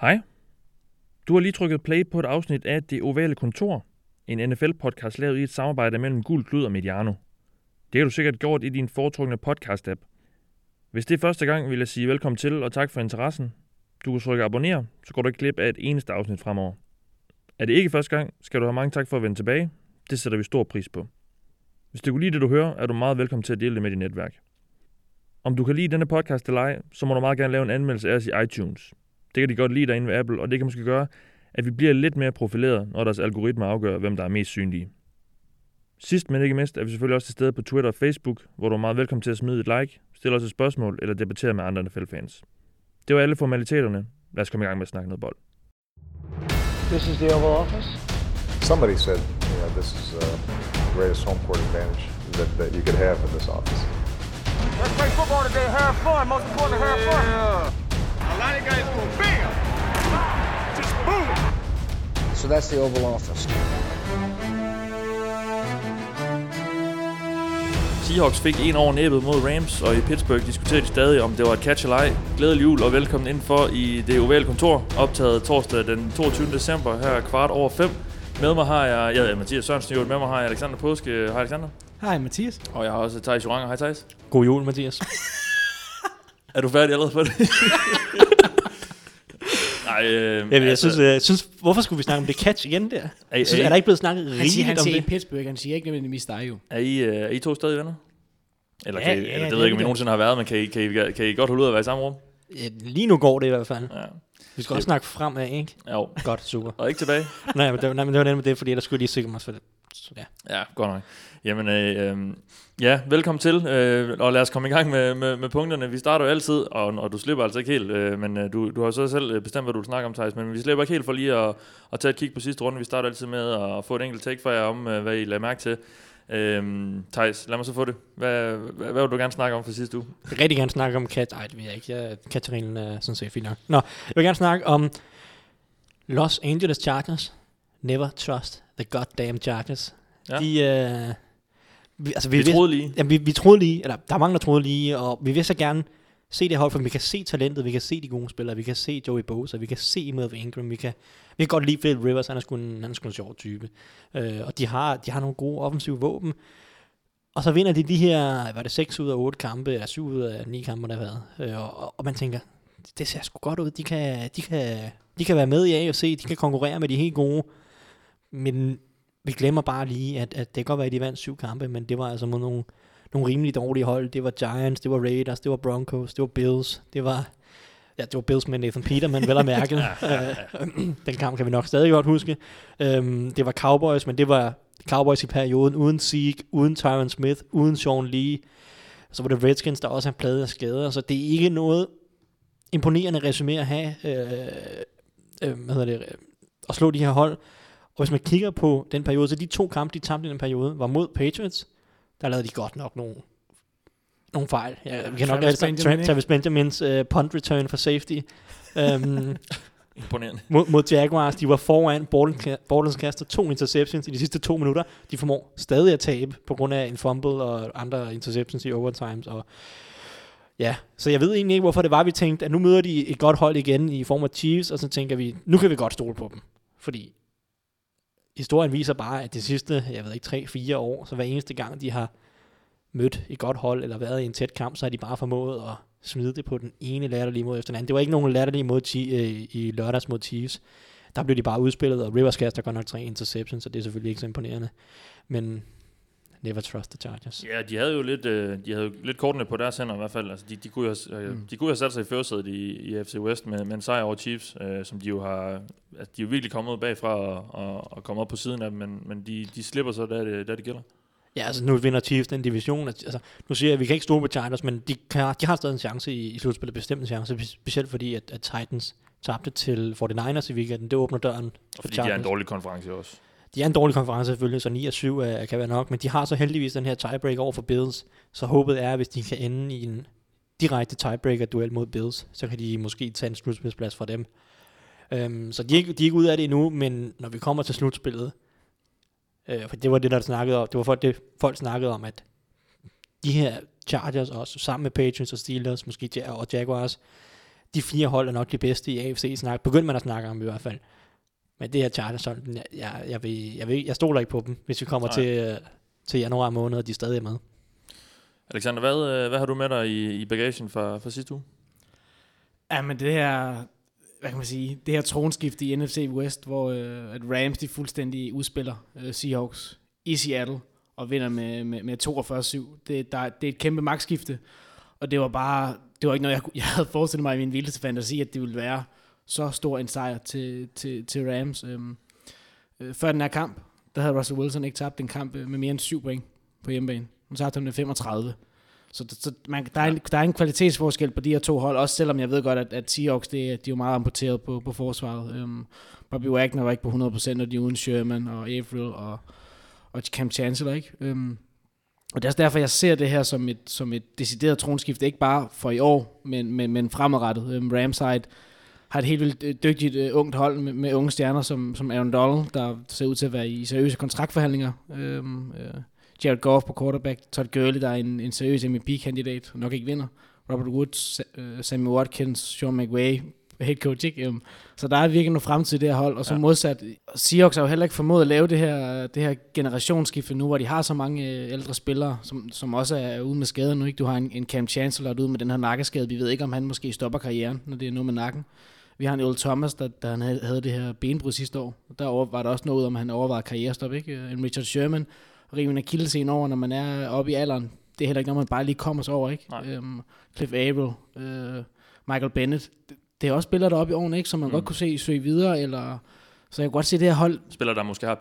Hej. Du har lige trykket play på et afsnit af Det Ovale Kontor, en NFL-podcast lavet i et samarbejde mellem Gul Klud og Mediano. Det har du sikkert gjort i din foretrukne podcast-app. Hvis det er første gang, vil jeg sige velkommen til og tak for interessen. Du kan trykke abonner, så går du ikke glip af et eneste afsnit fremover. Er det ikke første gang, skal du have mange tak for at vende tilbage. Det sætter vi stor pris på. Hvis du kunne lide det, du hører, er du meget velkommen til at dele det med dit netværk. Om du kan lide denne podcast eller ej, så må du meget gerne lave en anmeldelse af os i iTunes. Det kan de godt lide derinde ved Apple, og det kan måske gøre, at vi bliver lidt mere profileret, når deres algoritmer afgør, hvem der er mest synlige. Sidst men ikke mindst er vi selvfølgelig også til stede på Twitter og Facebook, hvor du er meget velkommen til at smide et like, stille os et spørgsmål eller debattere med andre NFL-fans. Det var alle formaliteterne. Lad os komme i gang med at snakke noget bold. This is the Oval Office. Somebody said, you know, this is uh, the greatest home court advantage that, that you could have in this office. Let's play football today. Have fun. Most importantly, have fun. A lot of guys go bam, just boom. So that's the Oval Office. Seahawks fik en over næbet mod Rams, og i Pittsburgh diskuterer de stadig, om det var et catch eller ej. Glædelig jul og velkommen indenfor i det ovale kontor, optaget torsdag den 22. december her kvart over 5. Med mig har jeg, jeg er Mathias Sørensen, med mig har jeg Alexander Påske. Hej Alexander. Hej Mathias. Og jeg har også Thijs Joranger. Hej Thijs. God jul, Mathias. Er du færdig allerede på det? Nej, øh, Jamen, jeg synes, jeg synes, hvorfor skulle vi snakke om det catch igen der? er, Jeg synes, er, er der I, ikke blevet snakket Han siger, rigeligt han om siger i det? Pittsburgh, han siger ikke nødvendigvis dig jo. er, I, øh, er I to stadig venner? Eller, Ja, kan I, ja, eller det det ved er jeg ikke, om I nogensinde har været, men kan I, kan I, kan I godt holde ud at være i samme rum? Ja, Lige nu går det i hvert fald. Ja. Vi skal også snakke fremad, ikke? Jo. Godt, super. Og ikke tilbage? nej, men det, nej, men det var nemlig det, fordi der skulle jeg lige sikre mig for det. Så, ja. Ja, godt nok. Jamen, øh, øh, ja, velkommen til, øh, og lad os komme i gang med, med, med punkterne. Vi starter jo altid, og, og du slipper altså ikke helt, øh, men øh, du, du har så selv øh, bestemt, hvad du vil snakke om, Thijs, men vi slipper ikke helt for lige at, at tage et kig på sidste runde. Vi starter altid med at få et enkelt take fra jer om, øh, hvad I lader mærke til. Øh, Thijs, lad mig så få det. Hvad, hvad, hvad vil du gerne snakke om for sidste uge? Jeg vil rigtig gerne snakke om catch. Ej, det ved jeg ikke. Jeg, catch-reglen er sådan set fint nok. Nå, jeg vil gerne snakke om Los Angeles Chargers. Never trust the goddamn Chargers. Ja. De, øh, vi, altså, vi, Vi troede lige. Jamen, vi, vi troede lige, eller der er mange, der troede lige, og vi vil så gerne se det hold, for vi kan se talentet, vi kan se de gode spillere, vi kan se Joey Bosa, vi kan se Melvin Ingram, vi kan, vi kan godt lide Philip Rivers, han er sgu en, han er sgu en sjov type. Øh, og de har, de har nogle gode offensive våben. Og så vinder de de her, var det 6 ud af 8 kampe, eller 7 ud af 9 kampe, der har været. Øh, og, og, og man tænker, det ser sgu godt ud, de kan, de kan, de kan være med i AFC, de kan konkurrere med de helt gode. Men vi glemmer bare lige, at, at det kan godt være, at de vandt syv kampe, men det var altså mod nogle, nogle rimelig dårlige hold. Det var Giants, det var Raiders, det var Broncos, det var Bills, det var... Ja, det var Bills med Nathan Peterman, vel at mærke. Øh, Den kamp kan vi nok stadig godt huske. Øhm, det var Cowboys, men det var Cowboys i perioden uden Zeke, uden Tyron Smith, uden Sean Lee. Så var det Redskins, der også har pladet af skader. Så det er ikke noget imponerende resume at have, øh, øh, hvad hedder det, øh, at slå de her hold. Og hvis man kigger på den periode, så de to kampe, de tabte i den periode, var mod Patriots. Der lavede de godt nok nogle, nogle fejl. Ja, vi kan nok Travis Benjamin? Travis Benjamins uh, punt return for safety. um, Imponerende. mod, mod Jaguars, de var foran, Bortles kaster to interceptions i de sidste to minutter. De formår stadig at tabe på grund af en fumble og andre interceptions i overtimes. Og ja, så jeg ved egentlig ikke, hvorfor det var, vi tænkte, at nu møder de et godt hold igen i form af Chiefs, og så tænker vi, nu kan vi godt stole på dem. Fordi historien viser bare, at de sidste, jeg ved ikke, 3-4 år, så hver eneste gang, de har mødt et godt hold, eller været i en tæt kamp, så har de bare formået at smide det på den ene latterlige måde efter den anden. Det var ikke nogen latterlige mod i, øh, i lørdags mod Chiefs. Der blev de bare udspillet, og Rivers kaster godt nok tre interceptions, så det er selvfølgelig ikke så imponerende. Men never trust the Chargers. Ja, de havde jo lidt, øh, de havde jo lidt kortene på deres hænder i hvert fald. Altså, de, de, kunne jo have, øh, Mm. de kunne have sat sig i førersædet i, i FC West med, med en sejr over Chiefs, øh, som de jo har... Altså, de er jo virkelig kommet bagfra og, og, og kommet op på siden af dem, men, men de, de slipper så, da det, da det gælder. Ja, altså nu vinder Chiefs den division. Altså, nu siger jeg, at vi kan ikke stole på Chargers, men de, kan, de har stadig en chance i, i slutspillet, bestemt en chance, spe- specielt fordi, at, at Titans tabte til 49ers i weekenden. Det åbner døren Og for fordi de er en Chargers. dårlig konference også. De er en dårlig konference selvfølgelig, så 9 og 7 er, øh, kan være nok, men de har så heldigvis den her tiebreak over for Bills, så håbet er, hvis de kan ende i en direkte tiebreaker-duel mod Bills, så kan de måske tage en slutspilsplads fra dem. Um, så de er, ikke, de er ikke ude af det endnu, men når vi kommer til slutspillet, øh, for det var det, der snakkede om, det var folk, det, folk snakkede om, at de her Chargers også, sammen med Patriots og Steelers, måske og Jaguars, de fire hold er nok de bedste i AFC snak. begyndte man at snakke om i hvert fald. Men det her Chargers hold, jeg, jeg, jeg, vil, jeg, vil, jeg stoler ikke på dem, hvis vi kommer Nej. til, øh, til januar måned, og de er stadig med. Alexander, hvad, øh, hvad har du med dig i, i bagagen fra, fra sidste uge? Ja, men det her, hvad kan man sige, det her tronskifte i NFC West, hvor øh, at Rams de fuldstændig udspiller øh, Seahawks i Seattle og vinder med, med, med 42-7. Det, der, det er et kæmpe magtskifte, og det var bare, det var ikke noget, jeg, jeg havde forestillet mig i min vildeste fantasi, at det ville være så stor en sejr til, til, til Rams. Øhm, øh, før den her kamp, der havde Russell Wilson ikke tabt en kamp øh, med mere end 7 point på hjemmebane. Nu tabte han med 35. Så, så man, der, er en, der er en kvalitetsforskel på de her to hold, også selvom jeg ved godt, at, at Seahawks, det, er- de er jo meget amputeret på, på forsvaret. Um, Bobby Wagner var ikke på 100%, og de uden Sherman og Averill og, og Cam Chancellor, ikke? Um, og det er også derfor, jeg ser det her som et, som et decideret tronskifte, ikke bare for i år, men, men, men fremadrettet. Um, Ramside har et helt vildt øh, dygtigt uh, ungt hold med, med unge stjerner som, som Aaron Donald, der ser ud til at være i seriøse kontraktforhandlinger. Um, uh, Jared Goff på quarterback, Todd Gurley, der er en, en seriøs MVP-kandidat, nok ikke vinder. Robert Woods, uh, Sammy Watkins, Sean McVay, head coach, ikke? Um, så der er virkelig noget fremtid i det her hold, og så Ja. modsat, Seahawks har jo heller ikke formået at lave det her, det her generationsskifte nu, hvor de har så mange øh, ældre spillere, som, som også er ude med skader nu, ikke? Du har en, en Cam Chancellor ude med den her nakkeskade, vi ved ikke, om han måske stopper karrieren, når det er noget med nakken. Vi har en Earl Thomas, der, der han havde, havde det her benbrud sidste år. Der over, var der også noget om, at han overvejede karrierestop, ikke? En Richard Sherman, rive en akillesen over, når man er oppe i alderen. Det er heller ikke noget, man bare lige kommer sig over, ikke? Nej. Øhm, Cliff Averill, øh, Michael Bennett. Det, det er også spillere deroppe i årene, ikke? Som man Mm. godt kunne se søge videre, eller... Så jeg kan godt se det her hold, Spiller der måske har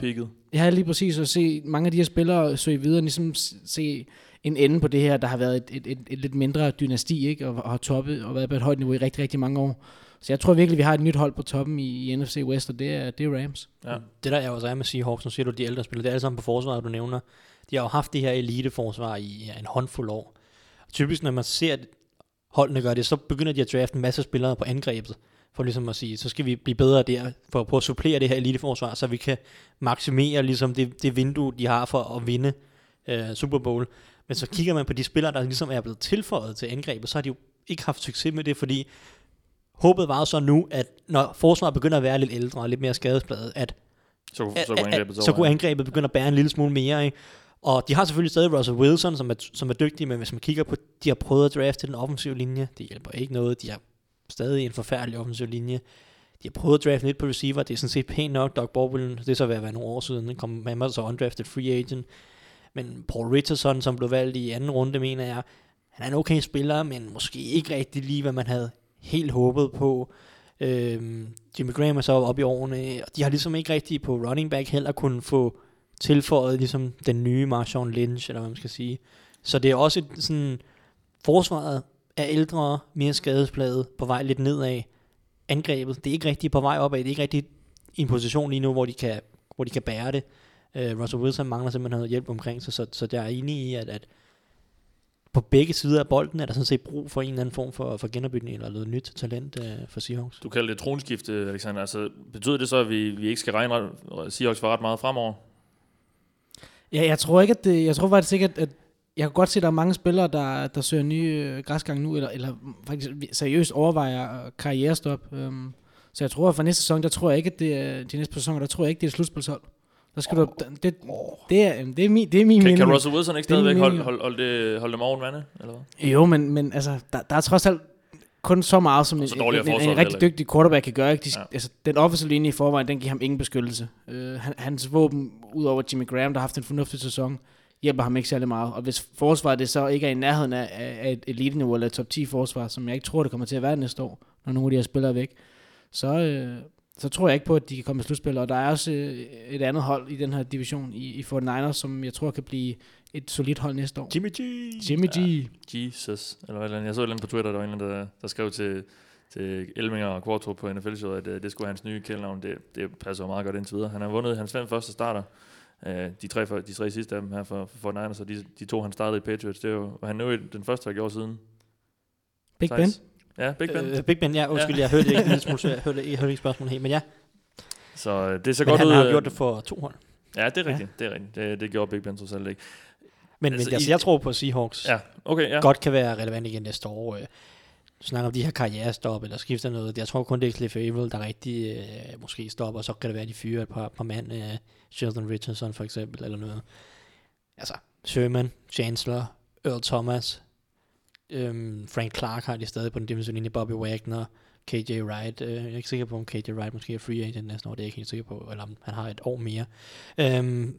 jeg har lige præcis at se mange af de her spillere søge videre, ligesom se en ende på det her, der har været et, et, et, et lidt mindre dynasti, ikke? Og, og har toppet og været på et højt niveau i rigtig, rigtig mange år. Så jeg tror virkelig, vi har et nyt hold på toppen i, i NFC West, og det er, det er Rams. Ja. Det der er også er med Seahawks, nu siger du de ældre spillere, det er alle sammen på forsvaret, du nævner. De har jo haft det her eliteforsvar i ja, en håndfuld år. Typisk når man ser at holdene gøre det, så begynder de at drafte en masse spillere på angrebet, for ligesom at sige, så skal vi blive bedre der, for at prøve at supplere det her eliteforsvar, så vi kan maksimere ligesom det, det vindue, de har for at vinde øh, Super Bowl. Men så kigger man på de spillere, der ligesom er blevet tilføjet til angrebet, så har de jo ikke haft succes med det, fordi håbet var så nu, at når forsvaret begynder at være lidt ældre og lidt mere skadespladet, at Så, at- så går at- angrebet så kunne angrebet begynde at bære en lille smule mere. Ikke? Og de har selvfølgelig stadig Russell Wilson, som er, som er dygtig, men hvis man kigger på, de har prøvet at drafte den offensive linje, det hjælper ikke noget. De har stadig en forfærdelig offensiv linje. De har prøvet at drafte lidt på receiver, det er sådan set pænt nok. Doug Baldwin, det er så ved at være nogle år siden, han kom med så undrafted free agent. Men Paul Richardson, som blev valgt i anden runde, mener jeg, han er en okay spiller, men måske ikke rigtig lige, hvad man havde helt håbet på. Øhm, Jimmy Graham er så oppe i årene, og de har ligesom ikke rigtig på running back heller kunne få tilføjet ligesom den nye Marshawn Lynch, eller hvad man skal sige. Så det er også et, sådan, forsvaret er ældre, mere skadespladet, på vej lidt nedad. Angrebet, det er ikke rigtig på vej opad, det er ikke rigtig i en position lige nu, hvor de kan, hvor de kan bære det. Uh, Russell Wilson mangler simpelthen noget hjælp omkring sig, så, så jeg er enig i, at, at på begge sider af bolden er der sådan set brug for en eller anden form for, for genopbygning eller noget nyt talent uh, for Seahawks. Du kalder det tronskifte, Alexander. Altså, betyder det så, at vi, vi ikke skal regne ret, Seahawks for ret meget fremover? Ja, jeg tror ikke, at det, jeg tror faktisk ikke, at, at jeg kan godt se, at der er mange spillere, der, der søger nye øh, græsgang nu, eller, eller faktisk seriøst overvejer øh, karrierestop. Um, så jeg tror, at for næste sæson, der tror jeg ikke, at det er, de næste sæsoner, der tror jeg ikke, det er et slutspilshold. Der skal du, det, det, er, det, er min, det er min Kan, mening. kan Russell Wilson ikke stadigvæk holde, holde, holde, det, holde dem oven vande? Eller hvad? Jo, men, men altså, der, der er trods alt kun så meget, som en, så en, en, en heller rigtig dygtig quarterback kan gøre. Ikke? De, Ja. altså, den offensive linje i forvejen, den giver ham ingen beskyttelse. Uh, han, hans våben, udover Jimmy Graham, der har haft en fornuftig sæson, hjælper ham ikke særlig meget. Og hvis forsvaret det så ikke er i nærheden af, af et elite-niveau eller et top 10 forsvar, som jeg ikke tror, det kommer til at være næste år, når nogle af de her spillere er væk, så, øh, så tror jeg ikke på, at de kan komme i slutspil. Og der er også øh, et andet hold i den her division i, i 49ers, som jeg tror kan blive et solidt hold næste år. Jimmy G! Jimmy G. Ja, Jesus. Eller hvad, eller jeg så et eller andet på Twitter, der var en eller anden, der, der skrev til, til Elminger og Kvartrup på NFL-showet, at uh, det skulle være hans nye kældnavn. Det, det passer jo meget godt indtil videre. Han har vundet hans fem første starter. Uh, de, tre, for- de tre sidste af dem her for, for Niners, og de, de to, han startede i Patriots, det er jo, og han jo den første, der gjorde siden. Big Ben. Ja, Big Ben. Øh, Big Ben, ja, undskyld, Ja. jeg hørte ikke smule, så jeg hørte, jeg hørte ikke spørgsmålet helt, men ja, Så uh, det er så men godt han ud. har øh, gjort det for to hold. Ja, det er rigtigt. Ja. Det er rigtigt. Det, det gjorde Big Ben trods alt ikke. Men, Altså, men altså, i- jeg tror på, at Seahawks Ja, okay, ja. godt kan være relevant igen næste år. Øh, du snakker om de her karrierestop, eller skifter noget. Jeg tror kun, det er Cliff Averill, der rigtig øh, måske stopper, og så kan det være, at de fyrer et par, par mand, øh, Sheldon Richardson for eksempel, eller noget. Altså, Sherman, Chancellor, Earl Thomas, øhm, Frank Clark har de stadig på den defensive linje, Bobby Wagner, KJ Wright. Øh, jeg er ikke sikker på, om KJ Wright måske er free agent næste år, det er jeg ikke helt sikker på, eller om han har et år mere. Øhm,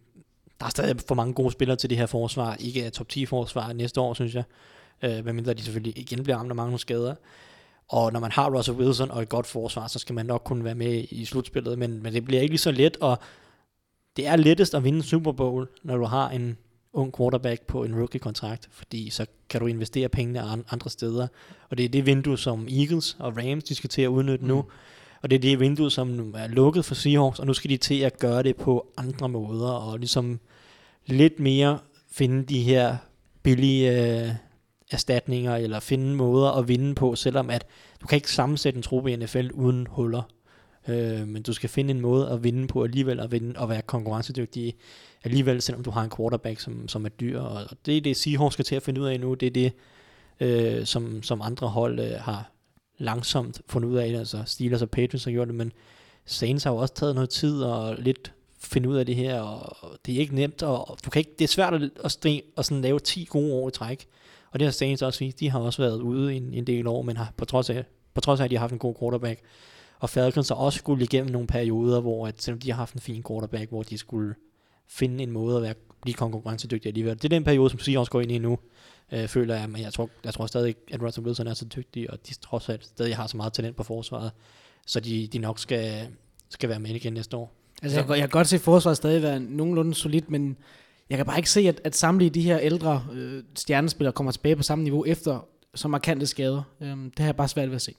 der er stadig for mange gode spillere til det her forsvar. Ikke top 10 forsvar næste år, synes jeg. Øh, medmindre de selvfølgelig igen bliver ramt af mange skader. Og når man har Russell Wilson og et godt forsvar, så skal man nok kunne være med i slutspillet, men, men det bliver ikke lige så let, og det er lettest at vinde Super Bowl, når du har en ung quarterback på en rookie-kontrakt, fordi så kan du investere pengene andre steder. Og det er det vindue, som Eagles og Rams de skal til at udnytte mm. nu. Og det er det vindue, som er lukket for Seahawks, og nu skal de til at gøre det på andre måder, og ligesom lidt mere finde de her billige øh, erstatninger, eller finde måder at vinde på, selvom at du kan ikke sammensætte en truppe i NFL uden huller. Øh, men du skal finde en måde at vinde på alligevel, og, vinde, og være konkurrencedygtig alligevel, selvom du har en quarterback, som, som er dyr. Og det er det, Seahawks skal til at finde ud af nu. Det er det, øh, som, som andre hold øh, har langsomt fundet ud af. Altså Steelers og Patriots har gjort det, men Saints har jo også taget noget tid og lidt finde ud af det her, og det er ikke nemt, og du kan ikke, det er svært at, at, stri, at sådan lave 10 gode år i træk. Og det har Saints også vist, de har også været ude en, en del år, men har, på, trods af, på trods af, at de har haft en god quarterback, og Falcons har også skulle igennem nogle perioder, hvor at, selvom de har haft en fin quarterback, hvor de skulle finde en måde at være, blive konkurrencedygtige alligevel. Det er den periode, som Seahawks går ind i nu, øh, føler jeg, men jeg tror, jeg tror stadig, at Russell Wilson er så dygtig, og de trods alt stadig har så meget talent på forsvaret, så de, de nok skal, skal være med igen næste år. Altså, jeg, jeg kan godt se forsvaret stadig være nogenlunde solidt, men jeg kan bare ikke se, at, at samtlige de her ældre øh, stjernespillere kommer tilbage på samme niveau efter så markante skader. Øhm, det har jeg bare svært ved at se.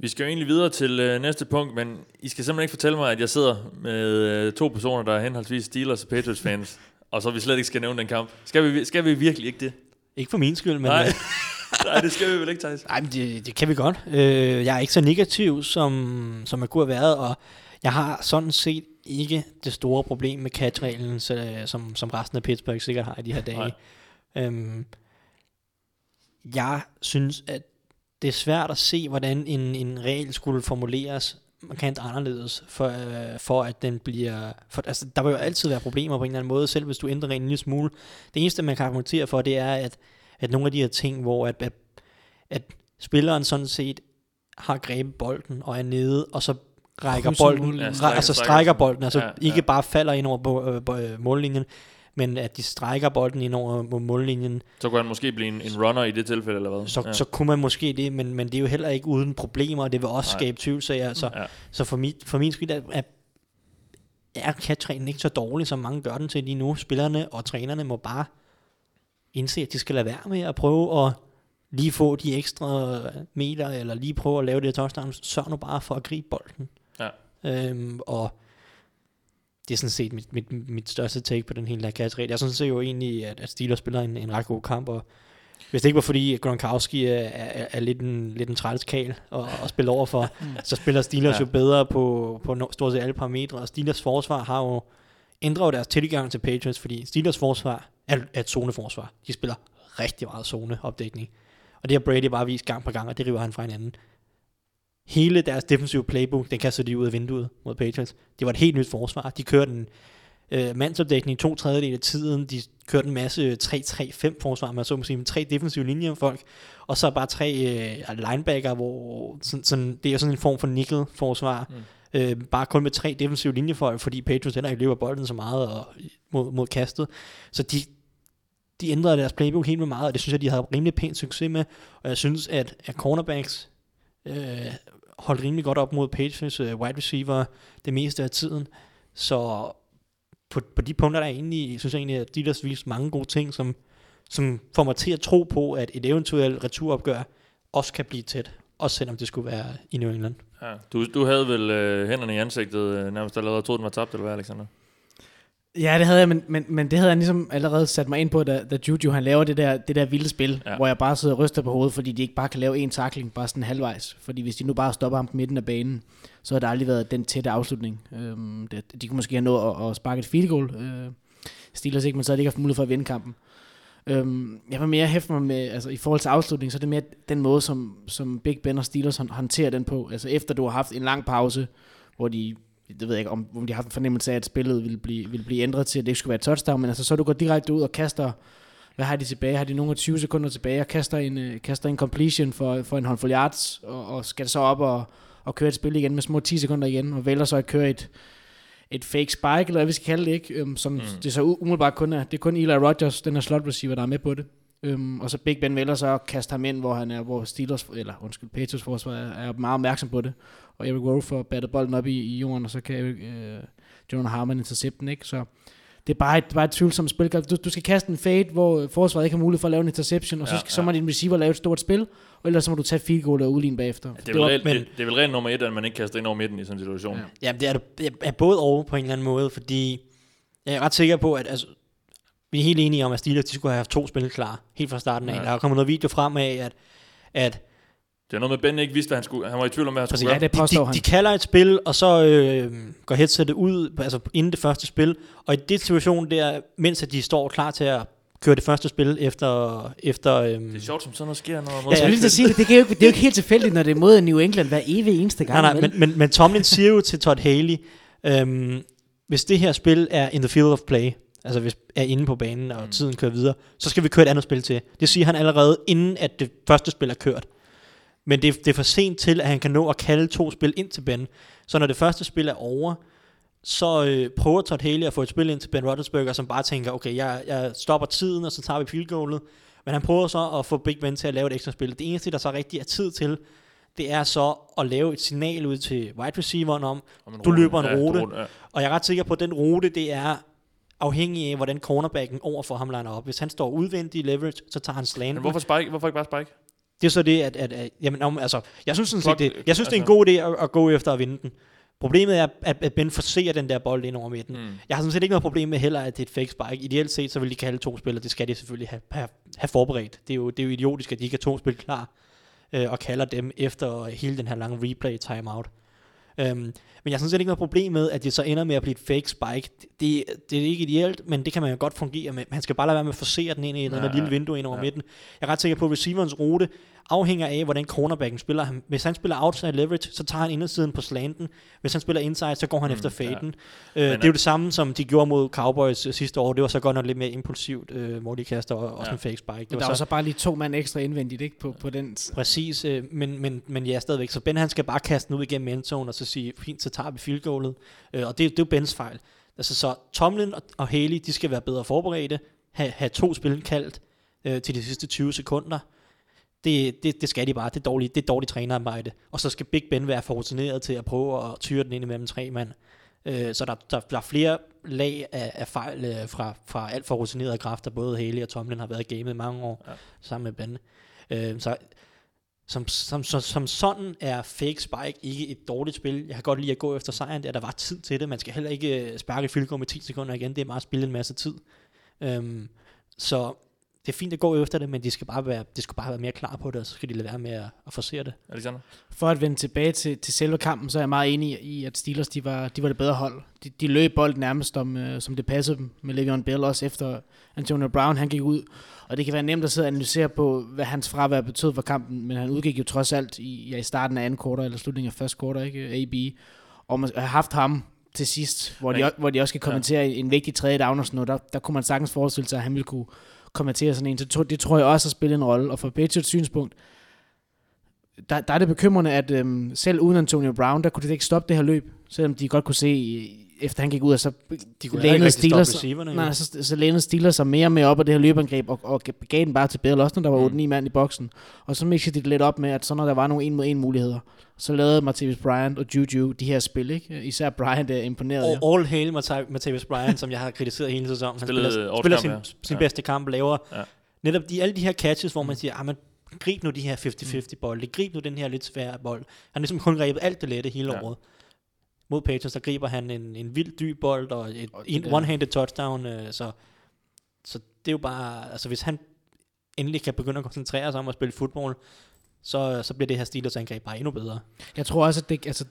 Vi skal jo egentlig videre til øh, næste punkt, men I skal simpelthen ikke fortælle mig, at jeg sidder med øh, to personer, der er henholdsvis Steelers og Patriots fans, og så vi slet ikke skal nævne den kamp. Skal vi, skal vi virkelig ikke det? Ikke for min skyld, men... Nej, øh, Nej det skal vi vel ikke, Thijs? Nej, men det, det kan vi godt. Øh, jeg er ikke så negativ, som, som jeg kunne have været, og jeg har sådan set ikke det store problem med catch-reglen, som, som resten af Pittsburgh sikkert har i de her dage. Øhm, jeg synes, at det er svært at se, hvordan en, en regel skulle formuleres markant anderledes, for, øh, for at den bliver... For, altså, der vil jo altid være problemer på en eller anden måde, selv hvis du ændrer en lille smule. Det eneste, man kan argumentere for, det er, at, at nogle af de her ting, hvor at, at, at spilleren sådan set har grebet bolden og er nede, og så rækker bolden, ja, strækker, altså strækker bolden, altså ja, ikke ja. bare falder ind over øh, øh, mållinjen, men at de strækker bolden ind over mållinjen. Så kunne han måske blive en, en runner i det tilfælde, eller hvad? Så, ja. så kunne man måske det, men, men det er jo heller ikke uden problemer, og det vil også Nej. skabe tvivlsager. Så, ja. så for, mit, for min skyld er, er, er catch ikke så dårlig, som mange gør den til lige nu. Spillerne og trænerne må bare indse, at de skal lade være med at prøve at lige få de ekstra meter, eller lige prøve at lave det touchdown. Sørg nu bare for at gribe bolden. Ja. Øhm, og det er sådan set mit, mit, mit største take på den hele der catch Jeg synes jo egentlig, at, at Steelers spiller en, en ret god kamp, og hvis det ikke var fordi Gronkowski er, er, er lidt en, lidt en trælskal at, at spille over for, så spiller Steelers ja. jo bedre på, på stort set alle parametre, og Steelers forsvar har jo ændret deres tilgang til Patriots, fordi Steelers forsvar er, er et zoneforsvar. De spiller rigtig meget zoneopdækning. Og det har Brady bare vist gang på gang, og det river han fra hinanden hele deres defensive playbook, den kastede de ud af vinduet mod Patriots. Det var et helt nyt forsvar. De kørte en øh, mandsopdækning to tredjedel af tiden. De kørte en masse 3-3-5 forsvar, man så må sige, med tre defensive linjer folk, og så bare tre øh, linebacker, hvor sådan, sådan, det er sådan en form for nickel forsvar. Mm. Øh, bare kun med tre defensive linjefolk, fordi Patriots heller ikke løber bolden så meget og, mod, mod kastet. Så de, de ændrede deres playbook helt med meget, og det synes jeg, de havde rimelig pænt succes med. Og jeg synes, at, at cornerbacks øh, holdt rimelig godt op mod Patriots uh, wide receiver det meste af tiden. Så på, på de punkter, der er egentlig, synes jeg egentlig, at Steelers vist mange gode ting, som, som får mig til at tro på, at et eventuelt returopgør også kan blive tæt, også selvom det skulle være i New England. Ja, du, du havde vel øh, hænderne i ansigtet øh, nærmest allerede, troede den var tabt, eller hvad, Alexander? Ja, det havde jeg, men, men, men det havde jeg ligesom allerede sat mig ind på, da, da Juju han laver det der, det der vilde spil, ja. hvor jeg bare sidder og ryster på hovedet, fordi de ikke bare kan lave en takling, bare sådan halvvejs. Fordi hvis de nu bare stopper ham på midten af banen, så har der aldrig været den tætte afslutning. Øhm, det, de kunne måske have nået at, at sparke et field goal, øh, Steelers ikke, men så havde de ikke haft mulighed for at vinde kampen. Øhm, jeg var mere hæftet mig med, altså i forhold til afslutningen, så er det mere den måde, som, som Big Ben og Steelers hånd- håndterer den på. Altså efter du har haft en lang pause, hvor de, det ved jeg ikke, om, om de har en fornemmelse af, at spillet ville blive, ville blive ændret til, at det ikke skulle være et touchdown, men altså så du går direkte ud og kaster, hvad har de tilbage? Har de nogle af 20 sekunder tilbage, og kaster en, øh, kaster en completion for, for en håndfuld yards, og, og skal så op og, og køre et spil igen med små 10 sekunder igen, og vælger så at køre et, et fake spike, eller hvad vi skal kalde det, ikke? Øhm, som mm. det så umiddelbart kun er, det er kun Eli Rogers, den her slot receiver, der er med på det. Øhm, og så Big Ben vælger så at kaste ham ind, hvor han er, hvor Steelers, eller undskyld, Patriots forsvar er, er meget opmærksom på det. Og Eric Rowe får battet bolden op i, i jorden, og så kan Eric, øh, Jonah Harmon intercepte den, ikke? Så det er bare et, bare et tvivlsomt spil. Du, du skal kaste en fade, hvor forsvaret ikke har mulighed for at lave en interception, og så, Ja, skal, så ja. må din receiver lave et stort spil, og ellers så må du tage field goal og udligne bagefter. Det er, vel reelt, men- det, det er vel rent nummer et, at man ikke kaster ind over midten i sådan en situation. Ja. Ja. Ja, det er, det er både over på en eller anden måde, fordi jeg er ret sikker på, at altså, vi er helt enige om, at Steelers de skulle have haft to spil klar, helt fra starten af. Ja. Ja. Der er kommet noget video frem af, at, at Det er noget med, Ben ikke vidste, hvad han skulle. Han var i tvivl om, hvad han Præcis. skulle Ja, gøre. det påstår de, han. de kalder et spil, og så øh, går headsetet ud, altså inden det første spil, og i det situation der, mens at de står klar til at køre det første spil efter... efter øhm, Det er sjovt, som sådan noget sker. Når Ja, Jeg lige sige det, kan jo ikke, det er jo ikke helt tilfældigt, når det er mod New England hver evig eneste gang. nej, nej, men, men, men Tomlin siger jo til Todd Haley, øhm, hvis det her spil er in the field of play, altså hvis er inde på banen, og mm. tiden kører videre, så skal vi køre et andet spil til. Det siger han allerede, inden at det første spil er kørt. Men det, det er for sent til, at han kan nå at kalde to spil ind til Ben. Så når det første spil er over, så øh, prøver Todd Haley at få et spil ind til Ben Roethlisberger, som bare tænker, okay, jeg, jeg stopper tiden, og så tager vi field goalet. Men han prøver så at få Big Ben til at lave et ekstra spil. Det eneste, der så rigtig er tid til, det er så at lave et signal ud til wide receiveren om, Om du rute. løber en Ja, rute. rute, ja. og jeg er ret sikker på, at den rute, det er afhængig af, hvordan cornerbacken over for ham liner op. Hvis han står udvendigt i leverage, så tager han slant. Men hvorfor, spike? hvorfor ikke bare spike? Det er så det, at, at, at jamen, om, altså, jeg synes sådan set, det, jeg synes, det er en altså- god idé at, at, gå efter at vinde den. Problemet er, at, at Ben forser den der bold ind over midten. Mm. Jeg har sådan set ikke noget problem med heller, at det er et fake spike. Ideelt set, så vil de kalde to spil, og det skal de selvfølgelig have, have, have forberedt. Det er, jo, det er jo idiotisk, at de ikke har to spil klar, øh, og kalder dem efter hele den her lange replay timeout. Øhm, men jeg har sådan set ikke noget problem med, at det så ender med at blive et fake spike. Det, det er ikke ideelt, men det kan man jo godt fungere med. Man skal bare lade være med at forsere den ind i et eller andet Ja, lille ja. vindue ind over Ja. midten. Jeg er ret sikker på, at receiverens rute afhænger af, hvordan cornerbacken spiller. Hvis han spiller outside leverage, så tager han indersiden på slanten. Hvis han spiller inside, så går han mm, efter faden. Ja. Øh, det er jo det samme, som de gjorde mod Cowboys øh, sidste år. Det var så godt nok lidt mere impulsivt, øh, hvor de kaster og- også Ja. en fake spike. Det Men var der var så bare lige to mand ekstra indvendigt, ikke? På, på den. Præcis, øh, men, men, men ja, stadigvæk. Så Ben han skal bare kaste den ud igennem endzone, og så sige, fint, så tager vi field goalet. Øh, og det, det er jo Bens fejl. Altså så Tomlin og, og Haley, de skal være bedre forberedte, have, have to spil kaldt øh, til de sidste 20 sekunder. Det, det, det skal de bare. Det er dårligt, det er dårligt trænerarbejde. Og så skal Big Ben være for rutineret til at prøve at tyre den ind imellem tre mand. Øh, så der, der, der er flere lag af, af fejl øh, fra, fra alt for rutinerede kræfter. Både Haley og Tomlin har været i gamet i mange år ja. sammen med Ben. Øh, så som, som, som, som sådan er fake spike ikke et dårligt spil. Jeg kan godt lide at gå efter sejren der. Der var tid til det. Man skal heller ikke øh, sparke i med 10 sekunder igen. Det er meget at spille en masse tid. Øhm, så det er fint at gå efter det, men de skal bare være, de skal bare være mere klar på det, og så skal de lade være med at, at forsere det. Alexander? For at vende tilbage til, til selve kampen, så er jeg meget enig i, at Steelers de var, de var det bedre hold. De, de løb bolden nærmest, om, øh, som det passede dem, med Le'Veon Bell også efter Antonio Brown, han gik ud. Og det kan være nemt at sidde og analysere på, hvad hans fravær betød for kampen, men han udgik jo trods alt i, ja, i starten af anden kvartal, eller slutningen af første kvartal, ikke? AB. Og man har haft ham til sidst, hvor, de, hvor de også skal kommentere ja. en vigtig tredje down og sådan noget, der, der kunne man sagtens forestille sig, at han ville kunne konvertere sådan en. Så tro- det tror jeg også har spillet en rolle. Og fra Patriots synspunkt, der, der er det bekymrende, at øhm, selv uden Antonio Brown, der kunne de ikke stoppe det her løb, selvom de godt kunne se, efter han gik ud, og så De kunne lænede Steelers, jo. nej, så, så lænede Steelers sig mere og mere op af det her løbeangreb, og, og gav den bare til også når der var 8-9 mand i boksen. Og så mixede de det lidt op med, at så når der var nogle en mod en muligheder, så lavede Martavis Bryant og Juju de her spil, ikke? Især Bryant er imponeret. ja. Og all hail Matthäus Bryant, som jeg har kritiseret hele sæsonen. Han spiller, spiller sin, ja. sin Ja. bedste kamp, laver Ja. netop de, alle de her catches, hvor man siger, ah, men grib nu de her 50-50 bolde, grib nu den her lidt svære bold. Han har ligesom kun grebet alt det lette hele Ja. året. Mod Patriots, der griber han en, en vild dyb bold og et Og en one-handed touchdown, øh, så, så det er jo bare, altså hvis han endelig kan begynde at koncentrere sig om at spille fodbold, så, så bliver det her Steelers angreb bare endnu bedre. Jeg tror også, at det, altså,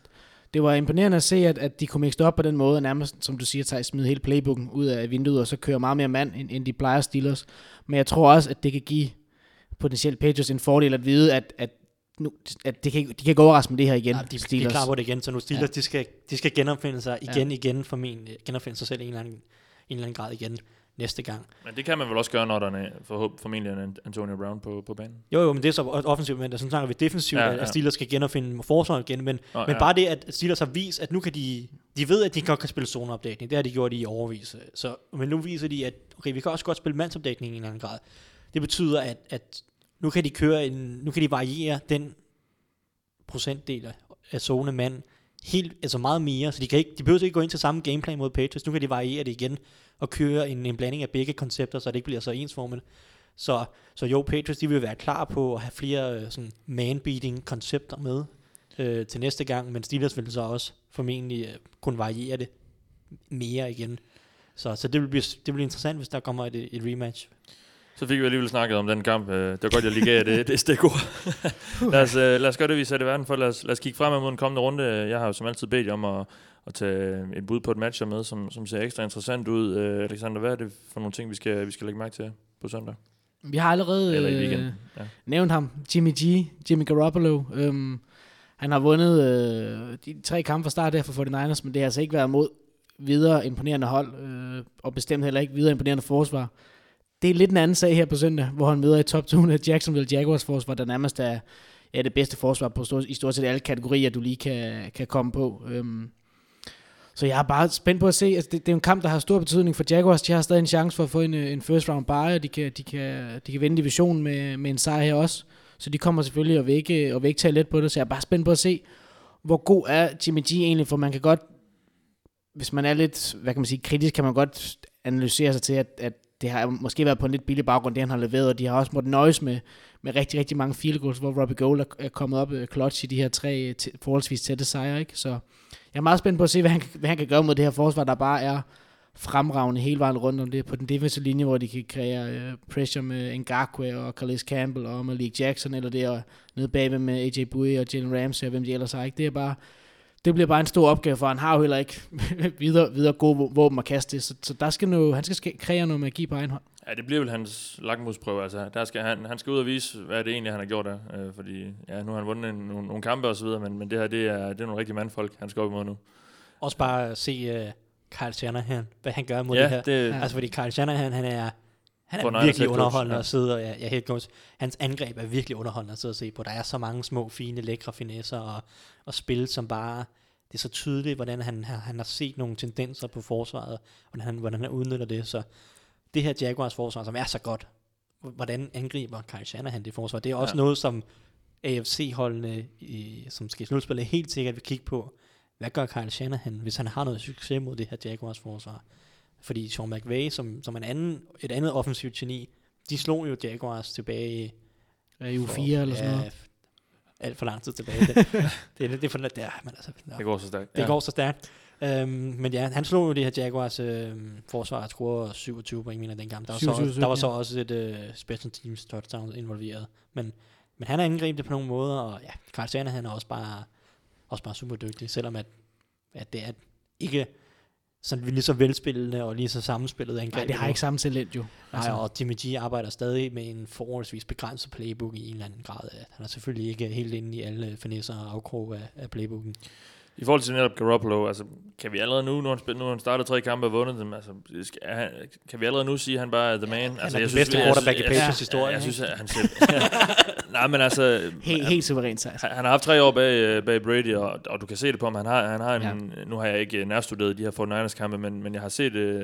det var imponerende at se, at, at de kunne mixe op på den måde, og nærmest, som du siger, tager smide hele playbooken ud af vinduet, og så kører meget mere mand, end, end de plejer Steelers. Men jeg tror også, at det kan give potentielt Patriots en fordel at vide, at, at, nu, at det kan, de kan gå overraske med det her igen. Ja, de, de er klar på det igen, så nu Steelers, ja. de, skal, de skal genopfinde sig igen, ja. igen, formentlig, genopfinde sig selv i en eller, anden, en eller anden grad igen næste gang. Men det kan man vel også gøre, når der er for, formentlig en Antonio Brown på, på banen? Jo, jo, men det er så offensivt, men så snakker vi defensivt, ja, ja. at Steelers skal genopfinde forsvaret igen, men, oh, men ja. bare det, at Steelers har vist, at nu kan de, de ved, at de godt kan spille zoneopdækning, det har de gjort i overvis, så, men nu viser de, at okay, vi kan også godt spille mandsopdækning i en eller anden grad. Det betyder, at, at nu kan de køre en, nu kan de variere den procentdel af zone mand helt, altså meget mere, så de, kan ikke, de behøver ikke gå ind til samme gameplan mod Patriots, nu kan de variere det igen, og køre en, en blanding af begge koncepter, så det ikke bliver så ensformet. Så, så jo, Patriots de vil være klar på at have flere øh, sådan man-beating koncepter med øh, til næste gang, men Steelers vil så også formentlig øh, kunne variere det mere igen. Så, så det, vil blive, det bliver interessant, hvis der kommer et, et rematch. Så fik vi alligevel snakket om den kamp. Øh, det var godt, jeg lige gav det, det stikord. lad, os, øh, lad os gøre det, vi sætter i verden for. Lad os, lad os kigge frem mod den kommende runde. Jeg har jo som altid bedt jer om at, at tage et bud på et match med, som, som ser ekstra interessant ud. Uh, Alexander, hvad er det for nogle ting, vi skal, vi skal lægge mærke til på søndag? Vi har allerede Eller øh, ja. nævnt ham, Jimmy G, Jimmy Garoppolo. Um, han har vundet øh, de tre kampe fra start der for 49ers, men det har altså ikke været mod videre imponerende hold, øh, og bestemt heller ikke videre imponerende forsvar. Det er lidt en anden sag her på søndag, hvor han møder i top 2 af Jacksonville Jaguars forsvar, der nærmest er ja, det bedste forsvar på stort, i stort set alle kategorier, du lige kan, kan komme på. Øhm, så jeg er bare spændt på at se, altså det, det er en kamp, der har stor betydning for Jaguars. De har stadig en chance for at få en, øh, en first round bye, og de kan, de kan, de kan vinde divisionen med, med en sejr her også. Så de kommer selvfølgelig og vil ikke, og vil ikke tage let på det, så jeg er bare spændt på at se, hvor god er Jimmy G egentlig, for man kan godt, hvis man er lidt, hvad kan man sige, kritisk, kan man godt analysere sig til, at, at det har måske været på en lidt billig baggrund, det han har leveret, og de har også måttet nøjes med, med rigtig, rigtig mange field goals, hvor Robbie Gold er, er kommet op øh, clutch i de her tre øh, t- forholdsvis tætte sejre, ikke? Så jeg er meget spændt på at se, hvad han, hvad han kan gøre mod det her forsvar, der bare er fremragende hele vejen rundt om det på den defensive linje, hvor de kan kreere uh, pressure med Ngakwe og Calais Campbell og Malik Jackson, eller det og nede bagved med AJ Bowie og Jalen Ramsey og hvem de ellers har. Ikke? Det er bare, det bliver bare en stor opgave, for han har jo heller ikke videre, videre gode våben at kaste, så, så der skal noget, han skal kreere noget magi på egen hånd. Ja, det bliver vel hans lakmusprøve. Altså, der skal han, han skal ud og vise, hvad det egentlig han har gjort der. Øh, fordi ja, nu har han vundet en, nogle, nogle kampe og så videre, men, men det her, det er, det er nogle rigtige mandfolk, han skal op imod nu. Også bare se uh, Kyle Shanahan, hvad han gør mod ja, det her. Det, ja. Altså, fordi Kyle Shanahan, han er, han er virkelig underholdende ja. at sidde og, ja, ja, helt coach. Hans angreb er virkelig underholdende at sidde og se på. Der er så mange små, fine, lækre finesser og, og spil, som bare, det er så tydeligt, hvordan han, han har set nogle tendenser på forsvaret, hvordan han, hvordan han udnytter det. Så det her Jaguars forsvar, som er så godt, hvordan angriber Kyle Shanahan det forsvar? Det er også ja. noget, som AFC-holdene, som skal slutspille, helt sikkert vil kigge på. Hvad gør Kyle Shanahan, hvis han har noget succes mod det her Jaguars forsvar? Fordi Sean McVay, som, som en anden, et andet offensivt geni, de slog jo Jaguars tilbage ja, i uge 4 eller sådan noget. Alt for lang tid tilbage. det, det, det, det, for, det, men altså, det går så stærkt. Det ja. går så stærkt. Øhm, men ja, han slog jo det her Jaguars øh, forsvar, jeg tror 27 point, mener dengang. Der var, 27, så, der var så også et øh, special teams touchdown involveret. Men, men han har angrebet det på nogle måder, og ja, Carl Sander, han er også bare, også bare super dygtig, selvom at, at det er ikke sådan lige så velspillende og lige så sammenspillet angreb. Nej, det har ikke samme talent jo. Altså. Nej, og Jimmy G arbejder stadig med en forholdsvis begrænset playbook i en eller anden grad. Han er selvfølgelig ikke helt inde i alle finesser og afkrog af, af playbooken. I forhold til netop Garoppolo, altså, kan vi allerede nu, nu har han, nu har han startet tre kampe og vundet dem, altså, skal, han, kan vi allerede nu sige, at han bare er the man? Ja, altså, jeg synes, bedste quarterback i Patriots historie. Jeg synes, at han ser... nej, men altså... Helt, helt suverænt sig. Han, han har haft tre år bag, bag Brady, og, og du kan se det på ham. Han har, han har en, ja. Nu har jeg ikke nærstuderet de her 49ers kampe, men, men jeg har set... Uh,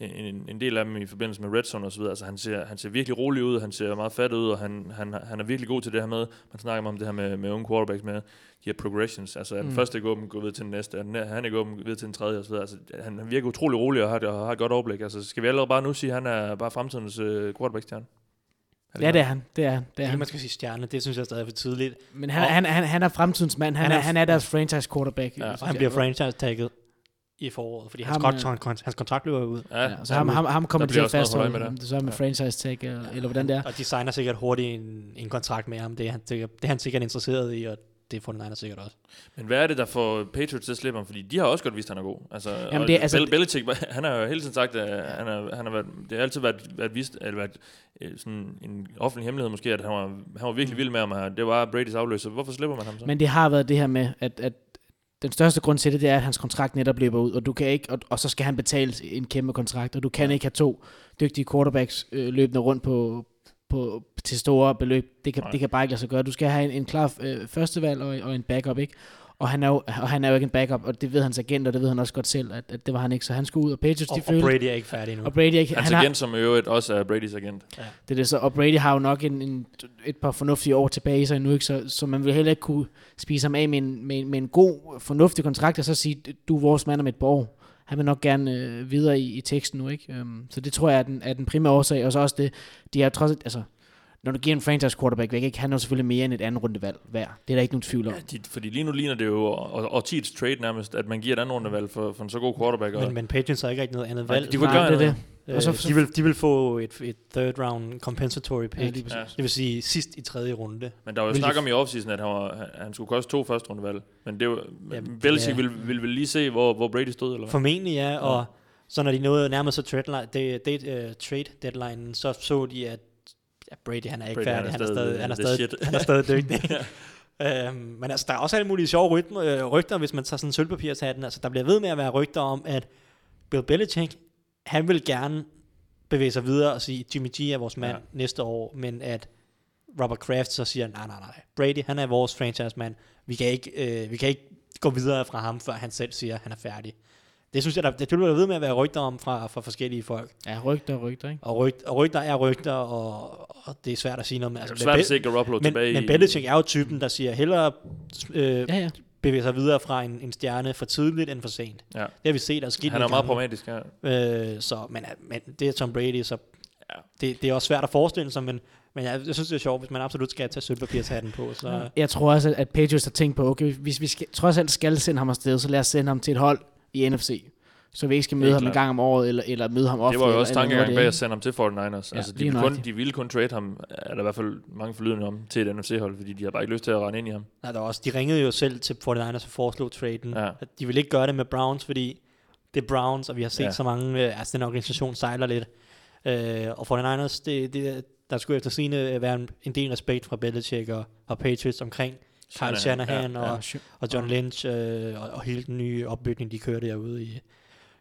en, en del af dem i forbindelse med Red Zone og så videre. Altså, han, ser, han ser virkelig rolig ud, han ser meget fat ud, og han, han, han er virkelig god til det her med, man snakker om det her med, med unge quarterbacks med, de her progressions. Altså, mm. den første går går videre til den næste, den, han er går videre til den tredje og så videre. Altså, han, han virker utrolig rolig og har, og har et godt overblik. Altså, skal vi allerede bare nu sige, at han er bare fremtidens uh, quarterback-stjerne? Ja, det er han. Det er, det er han. man skal sige stjerne, det synes jeg stadig er for tidligt. Men han, han, han, han er fremtidens mand. Han, han, er, han er deres franchise quarterback. Ja. Og han bliver franchise-tagget i foråret, fordi ham, hans, kontrakt, hans kontrakt løber ud. Ja, ja, så ham, ham, ham kommer til at fastholde, med det. så med ja. franchise tag, eller, eller hvordan det er. Og de signer sikkert hurtigt en, en kontrakt med ham, det er, han, det, det er han sikkert interesseret i, og det er 49ers sikkert også. Men hvad er det, der får Patriots til at slippe ham? Fordi de har også godt vist, at han er god. Altså, Jamen, og det er- altså- Bel- Belichick, han har jo hele tiden sagt, at han har, han har været, det har altid været, været vist, at været øh, sådan en offentlig hemmelighed måske, at han var, han var virkelig vild med ham. og Det var Brady's afløser. Hvorfor slipper man ham så? Men det har været det her med, at, at den største grund til det, det er, at hans kontrakt netop løber ud, og du kan ikke, og, og så skal han betale en kæmpe kontrakt, og du kan ikke have to dygtige quarterbacks øh, løbende rundt på, på, til store beløb. Det kan, Nej. det kan bare ikke lade sig gøre. Du skal have en, en klar øh, førstevalg og, og en backup, ikke? Og han, er jo, og han er jo ikke en backup, og det ved hans agent, og det ved han også godt selv, at, at det var han ikke. Så han skulle ud, og Patriots, Og, de og følte... Brady er ikke færdig endnu. og Brady er ikke, Hans han har, agent, som i øvrigt også er Brady's agent. det er det så, og Brady har jo nok en, en, et par fornuftige år tilbage i sig endnu, ikke? Så, så man vil heller ikke kunne spise ham af med en, med, en- med en god, fornuftig kontrakt, og så sige, du er vores mand om et par år. Han vil nok gerne øh, videre i, i teksten nu, ikke? Um, så det tror jeg er den, er den primære årsag, og så også det, de har trods alt, altså, når du giver en franchise quarterback væk, ikke? han er jo selvfølgelig mere end et andet rundevalg værd. Det er der ikke nogen tvivl om. Ja, de, fordi lige nu ligner det jo og, og trade nærmest, at man giver et andet rundevalg for, for en så god quarterback. Men, men Patriots har ikke rigtig noget andet Nej, valg. de kunne Nej, gøre det det. Øh, Og så- de, vil, de vil få et, et third round compensatory Ja, pick. præcis. Ja. det vil sige sidst i tredje runde. Men der var jo Vil snak om i offseason, at han, var, han, skulle koste to første rundevalg. Men det var, Ja, ja, Belichick er- ville, ville, ville lige se, hvor, hvor Brady stod, eller hvad? Formentlig ja, og så når de nåede nærmest så trade, det, det, uh, trade deadline, så så de, at ja, Brady han er ikke Brady, færdig. Han er stadig, han er stadig, han er stadig dygtig. øhm, men altså, der er også alle mulige sjove rytme, øh, rygter, hvis man tager sådan en sølvpapirshatten. Altså, der bliver ved med at være rygter om, at Bill Belichick, han vil gerne bevæge sig videre og sige, Jimmy G er vores mand Ja. ja. næste år, men at Robert Kraft så siger, nej, nej, nej, Brady, han er vores franchise-mand. Vi kan ikke, øh, vi kan ikke gå videre fra ham, før han selv siger, at han er færdig. Det synes jeg, der, det bliver ved med at være rygter om fra, fra forskellige folk. Ja, rygter og rygter, ikke? Og, rygt, og rygter er rygter, og, og det er svært at sige noget. Altså, det Altså, er svært men, at se Garoppolo men, tilbage men. Belichick er jo typen, der siger, hellere øh, Ja, ja. bevæge sig videre fra en, en stjerne for tidligt end for sent. Ja. Det har vi set, der er sket Han er meget pragmatisk, ja. Øh, så, men, men det er Tom Brady, så Ja. det, det er også svært at forestille sig, men, men jeg, jeg synes, det er sjovt, hvis man absolut skal tage sølvpapirshatten på. Så. Jeg tror også, at Patriots har tænkt på, okay, hvis vi skal, trods alt skal sende ham afsted, så lad os sende ham til et hold i NFC. Så vi ikke skal møde ham en gang om året, eller, eller møde ham ofte. Det var jo eller, også eller tankegang bag at sende ham til 49ers. Ja, altså, de ville, kun, de ville kun trade ham, er der i hvert fald mange forlydende om, til et NFC-hold, fordi de har bare ikke lyst til at rende ind i ham. Nej, der var også, de ringede jo selv til 49ers og foreslog traden. Ja. At De ville ikke gøre det med Browns, fordi det er Browns, og vi har set Ja. så mange, øh, altså den organisation sejler lidt. Øh, og 49ers, det, det, der skulle efter sigende være en, en del respekt fra Belichick og, og Patriots omkring Kyle Shanahan ja, og, ja. og John Lynch øh, og, og hele den nye opbygning, de kører derude i,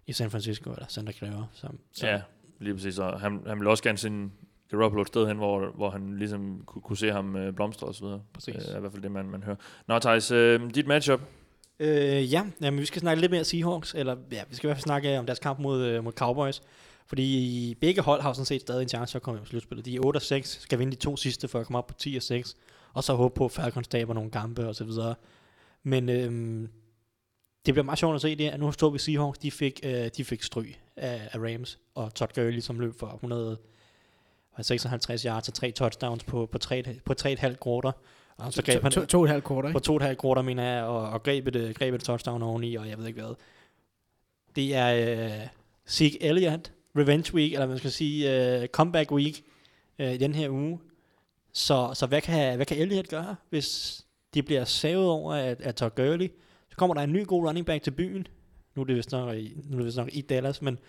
i San Francisco, eller Santa Clara. Så, så, Ja, lige præcis. Og han, han ville også gerne sende Garoppolo et sted hen, hvor, hvor han ligesom kunne, kunne se ham øh, blomstre og så videre. Præcis. Det er i hvert fald det, man, man hører. Nå, Thijs, øh, dit matchup. Øh, ja, jamen, vi skal snakke lidt mere Seahawks, eller ja, vi skal i hvert fald snakke om deres kamp mod, øh, mod Cowboys. Fordi begge hold har sådan set stadig en chance for at komme i slutspillet. De er 8 og 6, skal vinde de to sidste for at komme op på 10 og 6. Og så håbe på, at Falcons taber nogle kampe og så videre. Men øhm, det bliver meget sjovt at se det. her. Nu stod vi Seahawks, de fik, øh, de fik stryg af, af Rams. Og Todd Gurley, som løb for 156 yards og tre touchdowns på, på, tre, på 3,5 quarter. Og så greb han, To, to, et halvt på ikke? to og et halvt quarter, mener jeg, og, og greb, et, greb et touchdown oveni, og jeg ved ikke hvad. Det er uh, Zeke Elliott, revenge week, eller man skal sige uh, comeback week uh, i den her uge. Så, så hvad, kan, hvad kan Elliot gøre, hvis de bliver savet over at, at Todd Gurley? Så kommer der en ny god running back til byen. Nu er det vist nok i, nu er det vist nok i Dallas, men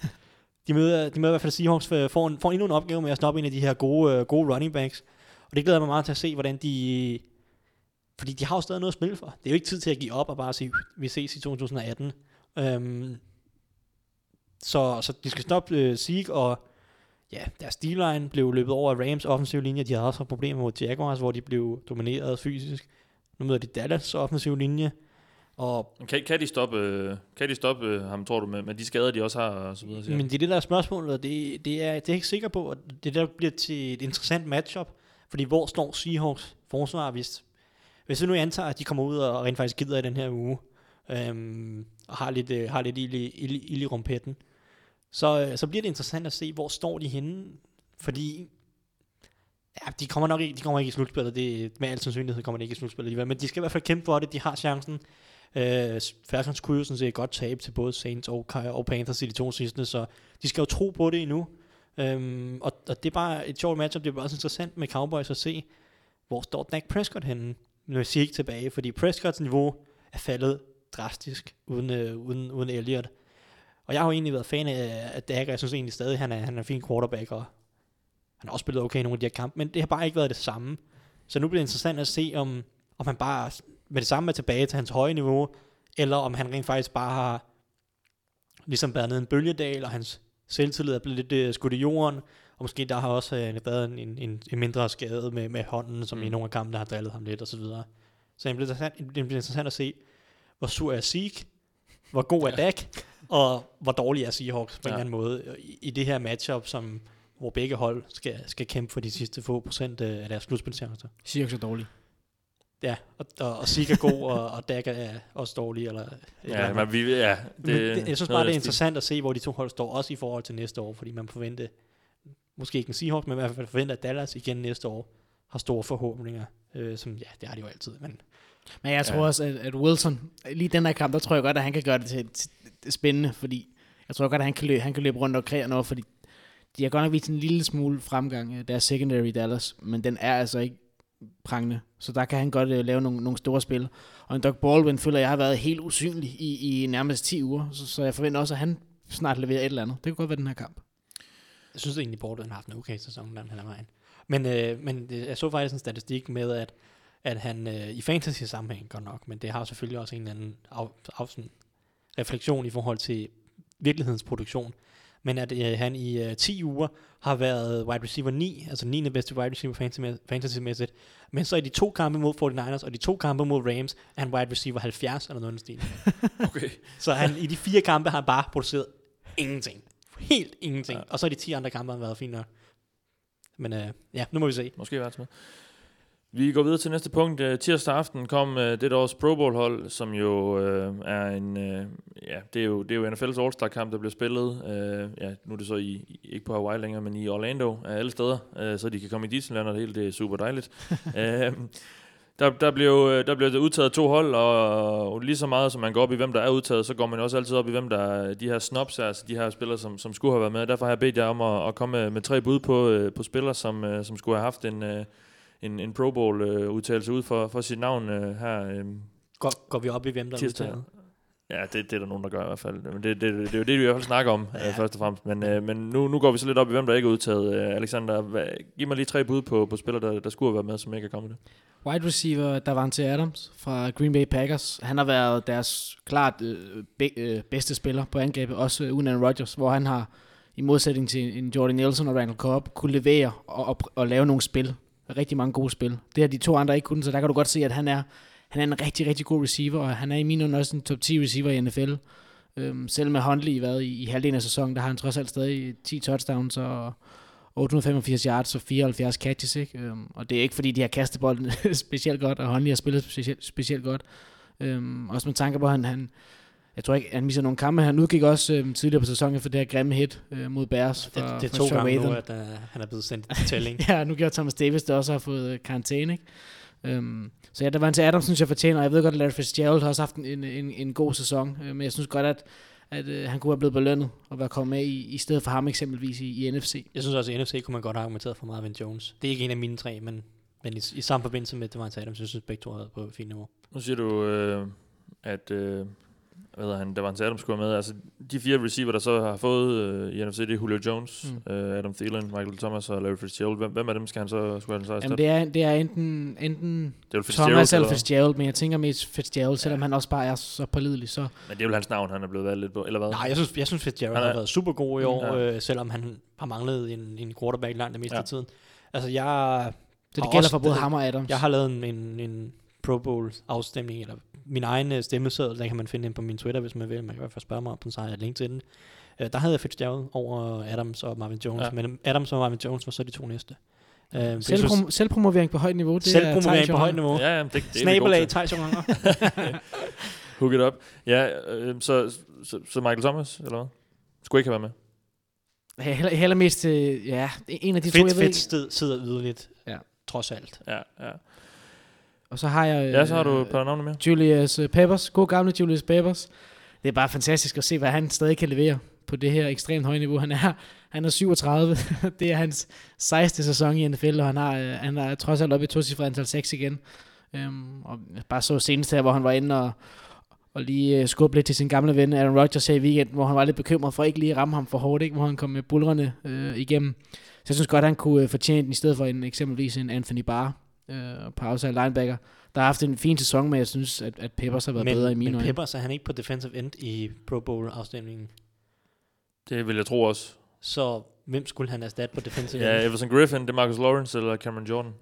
de møder, de møder i hvert fald Seahawks, for, får, en, får endnu en opgave med at stoppe en af de her gode, øh, gode running backs. Og det glæder jeg mig meget til at se, hvordan de... Fordi de har jo stadig noget at spille for. Det er jo ikke tid til at give op og bare sige, vi ses i 2018. Øhm, så, så de skal stoppe øh, Sieg og ja, deres D-line blev løbet over af Rams offensive linje. De havde også problemer mod Jaguars, hvor de blev domineret fysisk. Nu møder de Dallas offensive linje. Og, Kan, kan de stoppe, øh, kan de stoppe øh, ham, tror du, med, med de skader, de også har og så videre? siger men det er det der er spørgsmålet, det, det, er, det er jeg ikke sikker på. og Det der bliver til et interessant matchup. Fordi hvor står Seahawks forsvar, hvis, hvis vi nu antager, at de kommer ud og rent faktisk gider i den her uge, øhm, og har lidt, øh, har lidt ild, i- ild, ild i rumpetten, øh, så øh, så bliver det interessant at se, hvor står de henne. Fordi ja, de kommer nok ikke, de kommer ikke i slutspillet. Det, med al sandsynlighed kommer de ikke i slutspillet alligevel. Men de skal i hvert fald kæmpe for det. De har chancen. Øh, Falcons kunne jo sådan set godt tabe til både Saints og, og Panthers i de to sidste, så de skal jo tro på det endnu. Øhm, og, og det er bare et sjovt matchup. Det er bare også interessant med Cowboys at se, hvor står Dak Prescott henne med Zeke tilbage, fordi Prescotts niveau er faldet drastisk uden, øh, uden, uden Elliot. Og jeg har jo egentlig været fan af, Dak, og jeg synes egentlig stadig, at han er, han er en fin quarterback, og han har også spillet okay i nogle af de her kampe, men det har bare ikke været det samme. Så nu bliver det interessant at se, om, om han bare med det samme er tilbage til hans høje niveau, eller om han rent faktisk bare har ligesom været ned en bølgedal, og hans selvtillid er blevet lidt øh, skudt i jorden, og måske der har også øh, været en, en, en mindre skade med, med hånden, som mm. i nogle af kampene har drillet ham lidt, og så videre. Så det bliver, interessant, det bliver interessant at se, hvor sur er Zeke, hvor god er Dak, og hvor dårlig er Seahawks på ja. en eller anden måde i, i det her matchup, som, hvor begge hold skal, skal kæmpe for de sidste få procent øh, af deres slutspilchancer. Seahawks er dårlig. Ja, og, og, og Zeke er god, og, og Dak er også dårlig. Eller, Ja, eller men vi, ja, det, men det, jeg synes bare, det er interessant at se, hvor de to hold står, også i forhold til næste år, fordi man forventer, måske ikke en Seahawks, men i hvert fald forventer, at Dallas igen næste år har store forhåbninger, øh, som ja, det har de jo altid, men Men jeg tror Ja. også, at, at Wilson, lige den her kamp, der tror jeg godt, at han kan gøre det til, til, til spændende, fordi jeg tror godt, at han kan løbe, han kan løbe rundt og kreere noget, fordi de har godt nok vist en lille smule fremgang, øh, deres secondary i Dallas, men den er altså ikke prangende. Så der kan han godt uh, lave nogle, nogle store spil. Og en Doug Baldwin føler, jeg har været helt usynlig i, i nærmest 10 uger, så, så jeg forventer også, at han snart leverer et eller andet. Det kunne godt være den her kamp. Jeg synes egentlig, Baldwin har haft en okay sæson langt hen ad vejen. Men, øh, men jeg så faktisk en statistik med, at, at han øh, i fantasy sammenhæng godt nok, men det har selvfølgelig også en eller anden af, af, sådan, refleksion i forhold til virkelighedens produktion. Men at øh, han i øh, 10 uger har været wide receiver 9, altså 9. bedste wide receiver fantasy- fantasy-mæssigt. Men så i de to kampe mod 49ers og de to kampe mod Rams, er han wide receiver 70 eller noget stil. Okay. Så han, i de fire kampe har han bare produceret ingenting. Helt ingenting. Ja. Og så i de 10 andre kampe har han været fint nok. Men øh, ja, nu må vi se. Måske værd med. Vi går videre til næste punkt. Uh, tirsdag aften kom uh, det års Pro Bowl hold, som jo uh, er en, uh, ja, det er jo, det er jo NFL's All-Star kamp, der bliver spillet. Uh, ja, nu er det så i, ikke på Hawaii længere, men i Orlando af alle steder, uh, så de kan komme i Disneyland, og det hele det er super dejligt. uh, der, der, bliver, der bliver udtaget to hold, og, lige så meget som man går op i, hvem der er udtaget, så går man også altid op i, hvem der er de her snobs, altså de her spillere, som, som skulle have været med. Derfor har jeg bedt jer om at, at komme med, med tre bud på, øh, på spillere, som, øh, som skulle have haft en, øh, en, en Pro Bowl øh, udtalelse ud for, for sit navn øh, her øh, Går, går vi op i, hvem der er udtaget? Ja, det, det er der nogen, der gør i hvert fald. Men det, det, det, det er jo det, vi i hvert fald snakker om, ja. øh, først og fremmest. Men, øh, men nu, nu går vi så lidt op i, hvem der ikke er udtaget. Øh, Alexander, hvad, giv mig lige tre bud på, på spillere, der, der skulle have været med, som ikke er kommet det. Wide receiver Davante Adams fra Green Bay Packers. Han har været deres klart øh, be, øh, bedste spiller på angrebet, også uden Aaron Rodgers, hvor han har, i modsætning til en Jordan Nelson og Randall Cobb, kunne levere og, og, og lave nogle spil. Rigtig mange gode spil. Det har de to andre ikke kunnet, så der kan du godt se, at han er, han er en rigtig, rigtig god receiver, og han er i øjne også en top 10 receiver i NFL. Øhm, selv med Huntley været i, i halvdelen af sæsonen, der har han trods alt stadig 10 touchdowns og 885 yards og 74 catches, ikke? Øhm, og det er ikke fordi, de har kastet bolden specielt godt, og Huntley har spillet specielt, specielt godt. Øhm, også med tanke på, at han, han jeg tror ikke, han misser nogle kampe. Han udgik også øhm, tidligere på sæsonen for det her grimme hit øh, mod Bears. Det, For, det er for to gange nu, at uh, han er blevet sendt til tælling. Ja, nu gør Thomas Davis det også har fået øh, karantæne, ikke? Øhm, så ja, der var en til Adams, synes jeg fortjener, og jeg ved godt, at Larry Fitzgerald har også haft en, en, en, en god sæson, øh, men jeg synes godt, at, at øh, han kunne have blevet belønnet og være kommet med i, i stedet for ham eksempelvis i, i NFC. Jeg synes også, at i NFC kunne man godt have argumenteret for Marvin Jones. Det er ikke en af mine tre, men, men i, i samme forbindelse med Devante Adams, jeg synes begge to har været på et fint niveau. Nu siger du, øh, at øh, hvad hedder han, der var en Adams skulle med. Altså, de fire receiver, der så har fået øh, i NFC, det er Julio Jones, mm. øh, Adam Thielen, Michael Thomas og Larry Fitzgerald. Hvem, hvem af dem skal han så, skulle han så Jamen, det er, det er enten, enten det er Thomas eller eller- Fitzgerald, men jeg tænker mest Fitzgerald, selvom han også bare er så pålidelig. Så Men det er jo hans navn, han er blevet valgt lidt på, eller hvad? Nej, jeg synes, jeg synes Fitzgerald Han er- har været super god i år, Ja. ja. øh, selvom han har manglet en, en quarterback langt det meste Ja. af tiden. Altså, jeg, så det gælder også for både det- ham og Adams. jeg har lavet en, en, en Pro Bowl afstemning, eller min egen øh, stemmeseddel, den kan man finde ind på min Twitter, hvis man vil. Man kan i hvert fald spørge mig om den, så har jeg et link til den. Øh, der havde jeg Fitzgerald over Adams og Marvin Jones, Ja. ja. men Adams og Marvin Jones var så de to næste. Øh, jeg Selvprom- synes- selvpromovering på højt niveau. Det er Selvpromovering Thijs på højt niveau. Ja, ja, det, det er Snabelag. Hook it up. Ja, øh, så, så, så Michael Thomas, eller hvad? Skulle ikke have været med. Jeg hælder, hælder mest til, ja, en af de to, Fedt, jeg ved fedt ikke. sted, sidder yderligt. Ja. Trods alt. Ja, ja. Og så har jeg... Ja, så har du øh, et par navne mere. Julius øh, Peppers, god gamle Julius Peppers. Det er bare fantastisk at se, hvad han stadig kan levere på det her ekstremt høje niveau. Han er, han er 37. det er hans 16. sæson i NFL, og han har, øh, han er trods alt oppe i to cifre antal 6 igen. Øhm, og bare så senest her, hvor han var inde og, og lige øh, skubbe lidt til sin gamle ven Aaron Rodgers her i weekenden, hvor han var lidt bekymret for ikke lige at ramme ham for hårdt, ikke? hvor han kom med bulrende øh, igennem. Så jeg synes godt, han kunne øh, fortjene den i stedet for en, eksempelvis en Anthony Barr øh, på outside linebacker. Der har haft en fin sæson, men jeg synes, at, at Peppers har været men, bedre i mine men øjne. Peppers er han ikke på defensive end i Pro Bowl afstemningen. Det vil jeg tro også. Så hvem skulle han erstatte på defensive Ja, end? Everson Griffin, det er Marcus Lawrence eller Cameron Jordan.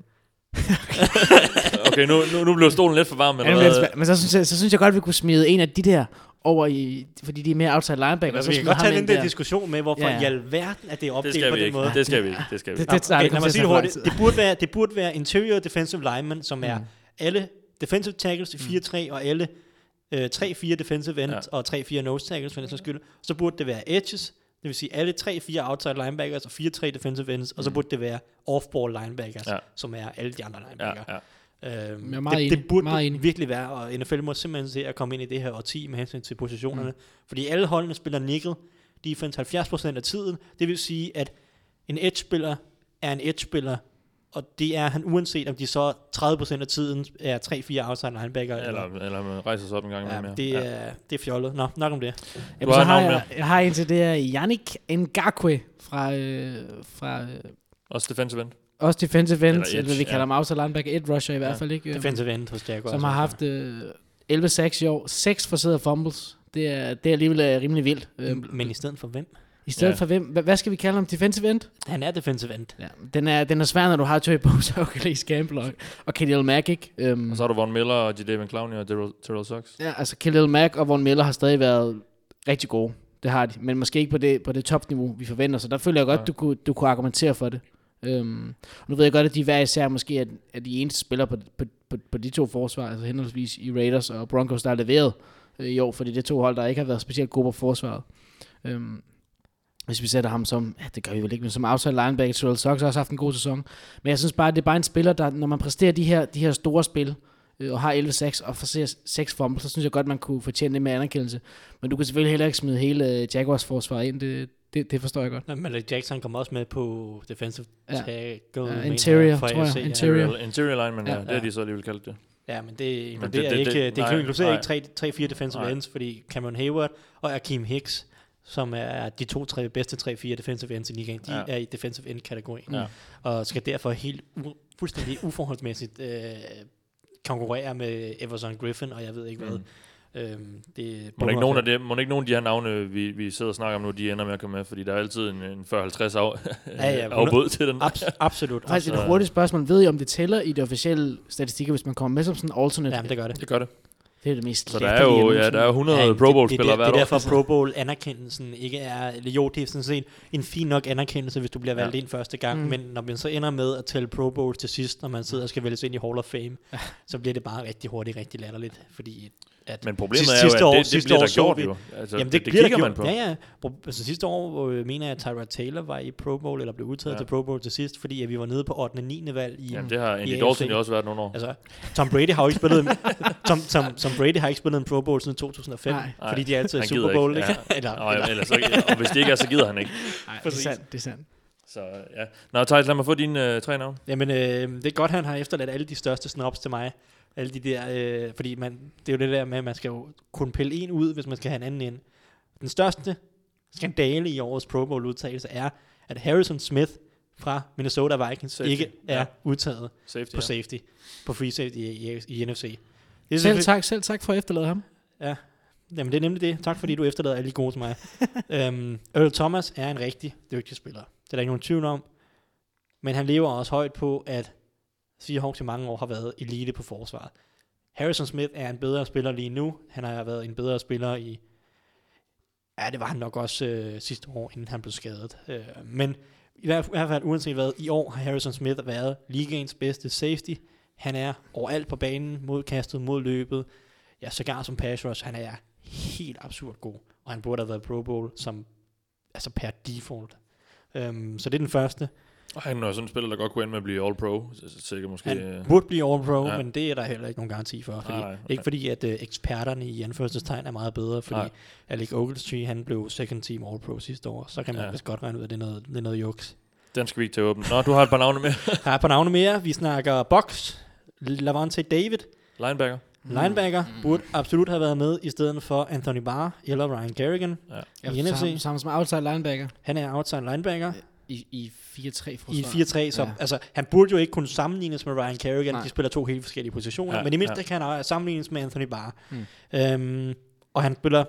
okay, nu, nu, nu blev stolen lidt for varm. Ja, Eller men, hvad? men så, synes jeg, så synes jeg godt, at vi kunne smide en af de der over i, fordi de er mere outside linebacker. Altså, så vi kan godt tage ind den der diskussion med, hvorfor Ja, ja, ja. i alverden at det er det opdelt skal på den ikke. måde. Det skal vi ikke. Det skal vi Det- ikke. det- tager- okay, lad mig sige det hurtigt. Det burde, være, det burde være interior defensive linemen, som er Mm. alle defensive tackles i 4-3, og alle øh, 3-4 defensive ends, Ja. og 3-4 nose tackles, for den sags skyld. Så burde det være edges, det vil sige alle 3-4 outside linebackers og 4-3 defensive ends, og så burde det være off-ball linebackers, Ja. som er alle de andre Ja, linebackers. ja. Øhm, Jeg er meget det, enig, det burde meget enig. virkelig være, og NFL må simpelthen se at komme ind i det her årti med hensyn til positionerne. Mm. Fordi alle holdene spiller nickel defense 70% af tiden. Det vil sige, at en edge-spiller er en edge-spiller, og det er han uanset om de så 30% af tiden er 3-4 outside linebacker. Eller, eller man rejser sig op en gang ja, imellem. det, er, det er fjollet. Nå, nok om det. Jamen, så har jeg, jeg har en til det her Yannick Ngakwe fra, øh, fra øh, Også defensive end. Også defensive end, Eller eller vi kalder ja. ham outside linebacker, et rusher i hvert Ja. fald, ikke? Defensive end hos Jaguars. som har haft øh, 11 sacks i år, 6 forserede fumbles. Det er, det er alligevel øh, rimelig vildt. Øh, Men i stedet for hvem? I stedet Ja. for hvem? Hva- Hvad skal vi kalde ham? Defensive end? Han er defensive end. Ja, den er, den er svær, når du har Joey Bosa og Calais Campbell og, og Khalil Mack, ikke? Um, Og så har du Von Miller og Jadavion Clowney og Terrell, Terrell Suggs. ja, altså Khalil Mack og Von Miller har stadig været rigtig gode. Det har de, men måske ikke på det, på det topniveau, vi forventer. Så der føler jeg godt, Ja. du, kunne, du kunne argumentere for det. Um, nu ved jeg godt, at de hver især måske er, er de eneste spillere på, på, på, på de to forsvar, altså henholdsvis i Raiders og Broncos, der er leveret øh, i år, fordi det er to hold, der ikke har været specielt gode på forsvaret. Øhm, hvis vi sætter ham som, ja, det gør vi vel ikke, men som outside linebacker, Terrell Suggs har også haft en god sæson. Men jeg synes bare, det er bare en spiller, der, når man præsterer de her, de her store spil, øh, og har 11-6 og får 6 fumbles, så synes jeg godt, man kunne fortjene det med anerkendelse. Men du kan selvfølgelig heller ikke smide hele øh, Jaguars forsvar ind, det, det, det forstår jeg godt. Nå, Malik Jackson kommer også med på defensive Ja. tackle. Ja, interior, tror jeg. AFC, ja. Interior. Interior, interior lineman, ja. Ja. ja. Det er de så alligevel kaldt det. Ja, men det inkluderer det- det- ikke, det- det, det inkluderer nej. ikke 3-4 defensive Nej. ends, fordi Cameron Hayward og Akeem Hicks, som er de to tre bedste 3-4 defensive ends i ligaen, de Ja. ja. er i defensive end kategorien, Ja. og skal derfor helt u- fuldstændig uforholdsmæssigt øh, konkurrere med Everson Griffin, og jeg ved ikke hvad. Mm. Øhm, det Må ikke nogen af det, må ikke nogen af de her navne, vi, vi sidder og snakker om nu, de ender med at komme med, fordi der er altid en, en 40-50 af, Ja, ja, afbud til den. Abs- absolut. Faktisk Altså- et hurtigt spørgsmål. Ved I, om det tæller i de officielle statistikker, hvis man kommer med som sådan en alternate? Ja, det gør det. Det gør det. Det er det mest Så der er jo ja, der er 100 Ja, Pro Bowl det, det, spillere det, hvert er år. derfor Pro Bowl anerkendelsen ikke er, eller jo, det er sådan set en fin nok anerkendelse, hvis du bliver valgt Ja. ind første gang, Mm. men når man så ender med at tælle Pro Bowls til sidst, når man sidder og skal vælges ind i Hall of Fame, så bliver det bare rigtig hurtigt, rigtig latterligt, fordi at Men problemet sidste- er jo, at år- det, det sidste bliver år der gjort vi- jo. Altså, Jamen det, det, det bliver kigger man på. Ja, ja. Altså sidste år, hvor jeg mener jeg, at Tyrod Taylor var i Pro Bowl, eller blev udtaget Ja. ja. til Pro Bowl til sidst, fordi at vi var nede på 8. og 9. valg i, Jamen, det har Andy i Dalton jo også været nogle år. Altså, Tom Brady har jo ikke spillet Tom, Tom, Tom Brady har ikke spillet en Pro Bowl siden 2005, Nej. Fordi de er altid i Super Bowl, ikke? ikke. eller, Og, eller, ellers, så, og hvis det ikke er, så gider han ikke. Nej, det er sandt. Det er sandt. Så ja. Nå, Thijs, lad mig få dine øh, tre navne. Jamen, øh, det er godt, han har efterladt alle de største snaps til mig. Alle de der, øh, fordi man, det er jo det der med, at man skal jo kunne pille en ud, hvis man skal have en anden ind. Den største skandale i årets Pro Bowl udtagelse er, at Harrison Smith fra Minnesota Vikings Safety, ikke er ja. udtaget Safety, på ja. safety, på free safety i, i, i NFC. Det er Selv tak, selv tak for at efterlade ham. Ja, Jamen, det er nemlig det. Tak fordi du efterlader alle de gode til mig. øhm, Earl Thomas er en rigtig dygtig spiller. Det er der ikke nogen tvivl om. Men han lever også højt på, at Seahawks i mange år har været elite på forsvaret. Harrison Smith er en bedre spiller lige nu. Han har været en bedre spiller i... Ja, det var han nok også øh, sidste år, inden han blev skadet. Øh, men i hvert, fald, uanset hvad, i år har Harrison Smith været ligaens bedste safety. Han er overalt på banen, mod kastet, mod løbet. Ja, sågar som pass rush, han er helt absurd god. Og han burde have været Pro Bowl som, altså per default. Øhm, så det er den første. Og han er sådan en spiller, der godt kunne ende med at blive All-Pro. så- Sikkert måske. Han øh, burde blive All Pro, ja. ja. men det er der heller ikke nogen garanti for. Fordi, Nej, nej. Ikke fordi, at uh, eksperterne i anførselstegn er meget bedre, fordi Nej. Alec Ogletree, han blev second team All Pro sidste år, så kan man Ja. ja. vist godt regne ud, at det er noget, det er noget juks. Den skal vi ikke tage åben. Nå, du har et par navne med. Der er et par navne mere. Vi snakker Box, Lavante David, Linebacker. linebacker, burde absolut have været med i stedet for Anthony Barr eller Ryan Kerrigan Ja, i NFC. sammen, sammen som outside linebacker Han er outside linebacker i, i 4-3 i forsvar. 4-3, så Ja. altså, han burde jo ikke kunne sammenlignes med Ryan Kerrigan. Nej. De spiller to helt forskellige positioner, ja, Ja, men i mindste ja. kan han sammenlignes med Anthony Barr. Mm. Øhm, og han spiller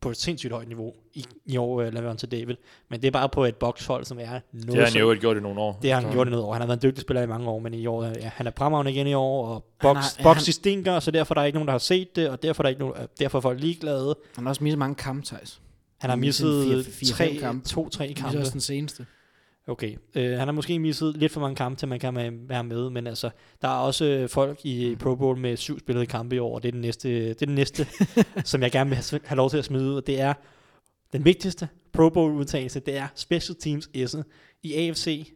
på et sindssygt højt niveau i, i år, uh, Lavante David. Men det er bare på et bokshold, som er noget Det har han jo ikke gjort i nogle år. Det har han Så- gjort i noget år. Han har været en dygtig spiller i mange år, men i år, ja, han er fremragende igen i år, og box, har- box han- stinker, så derfor er der ikke nogen, der har set det, og derfor er, der ikke nogen, øh, derfor er folk ligeglade. Han har også misset mange kampe, Thijs. Han har misset fire- fire- fem tre, kampe. to-tre Det er kampe. også den seneste. Okay. Øh, han har måske misset lidt for mange kampe, til man kan være med, men altså, der er også øh, folk i Pro Bowl med syv spillede kampe i år, og det er den næste, det er den næste som jeg gerne vil have, have lov til at smide ud, og det er den vigtigste Pro Bowl udtalelse, det er Special Teams S'et i AFC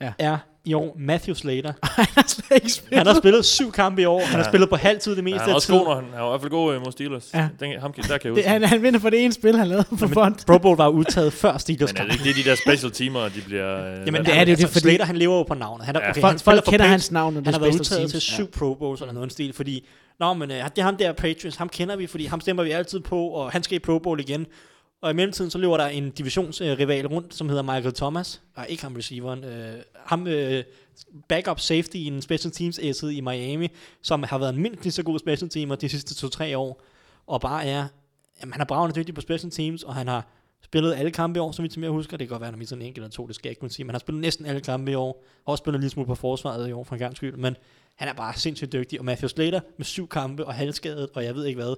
Ja. er i år Matthew Slater. Han har slet ikke spillet. Han har spillet syv kampe i år, han har Ja. spillet på halvtid det Ja, meste han er af også tiden. god, når han, han er i hvert fald god øh, mod Steelers. Ja. Den, ham, kan- der kan jeg Det, han, han vinder for det ene spil, han lavede på fond. Pro Bowl var udtaget før Steelers Men er det ikke det, de der special teamer, de bliver... Øh, Jamen, det er det jo, det altså, fordi- Slater, han lever jo på navnet. Han, er, Ja. okay, Folk, han folk kender hans navn, Han har været special udtaget teams. til syv Pro Bowls eller noget stil, fordi, nå, men øh, det er ham der Patriots, ham kender vi, fordi ham stemmer vi altid på, og han skal i Pro Bowl igen. Og i mellemtiden, så løber der en divisionsrival rundt, som hedder Michael Thomas. Nej, ikke ham receiveren. Øh, ham øh, backup safety i en special teams S'et i Miami, som har været mindst lige så god special teamer de sidste to-tre år. Og bare er, jamen, han er bravende dygtig på special teams, og han har spillet alle kampe i år, som vi til mere husker. Det kan godt være, at han mistet en eller to, det skal jeg ikke kunne sige. Men han har spillet næsten alle kampe i år. Har også spillet en lille smule på forsvaret i år, for en gang skyld. Men han er bare sindssygt dygtig. Og Matthew Slater med syv kampe og halvskadet, og jeg ved ikke hvad,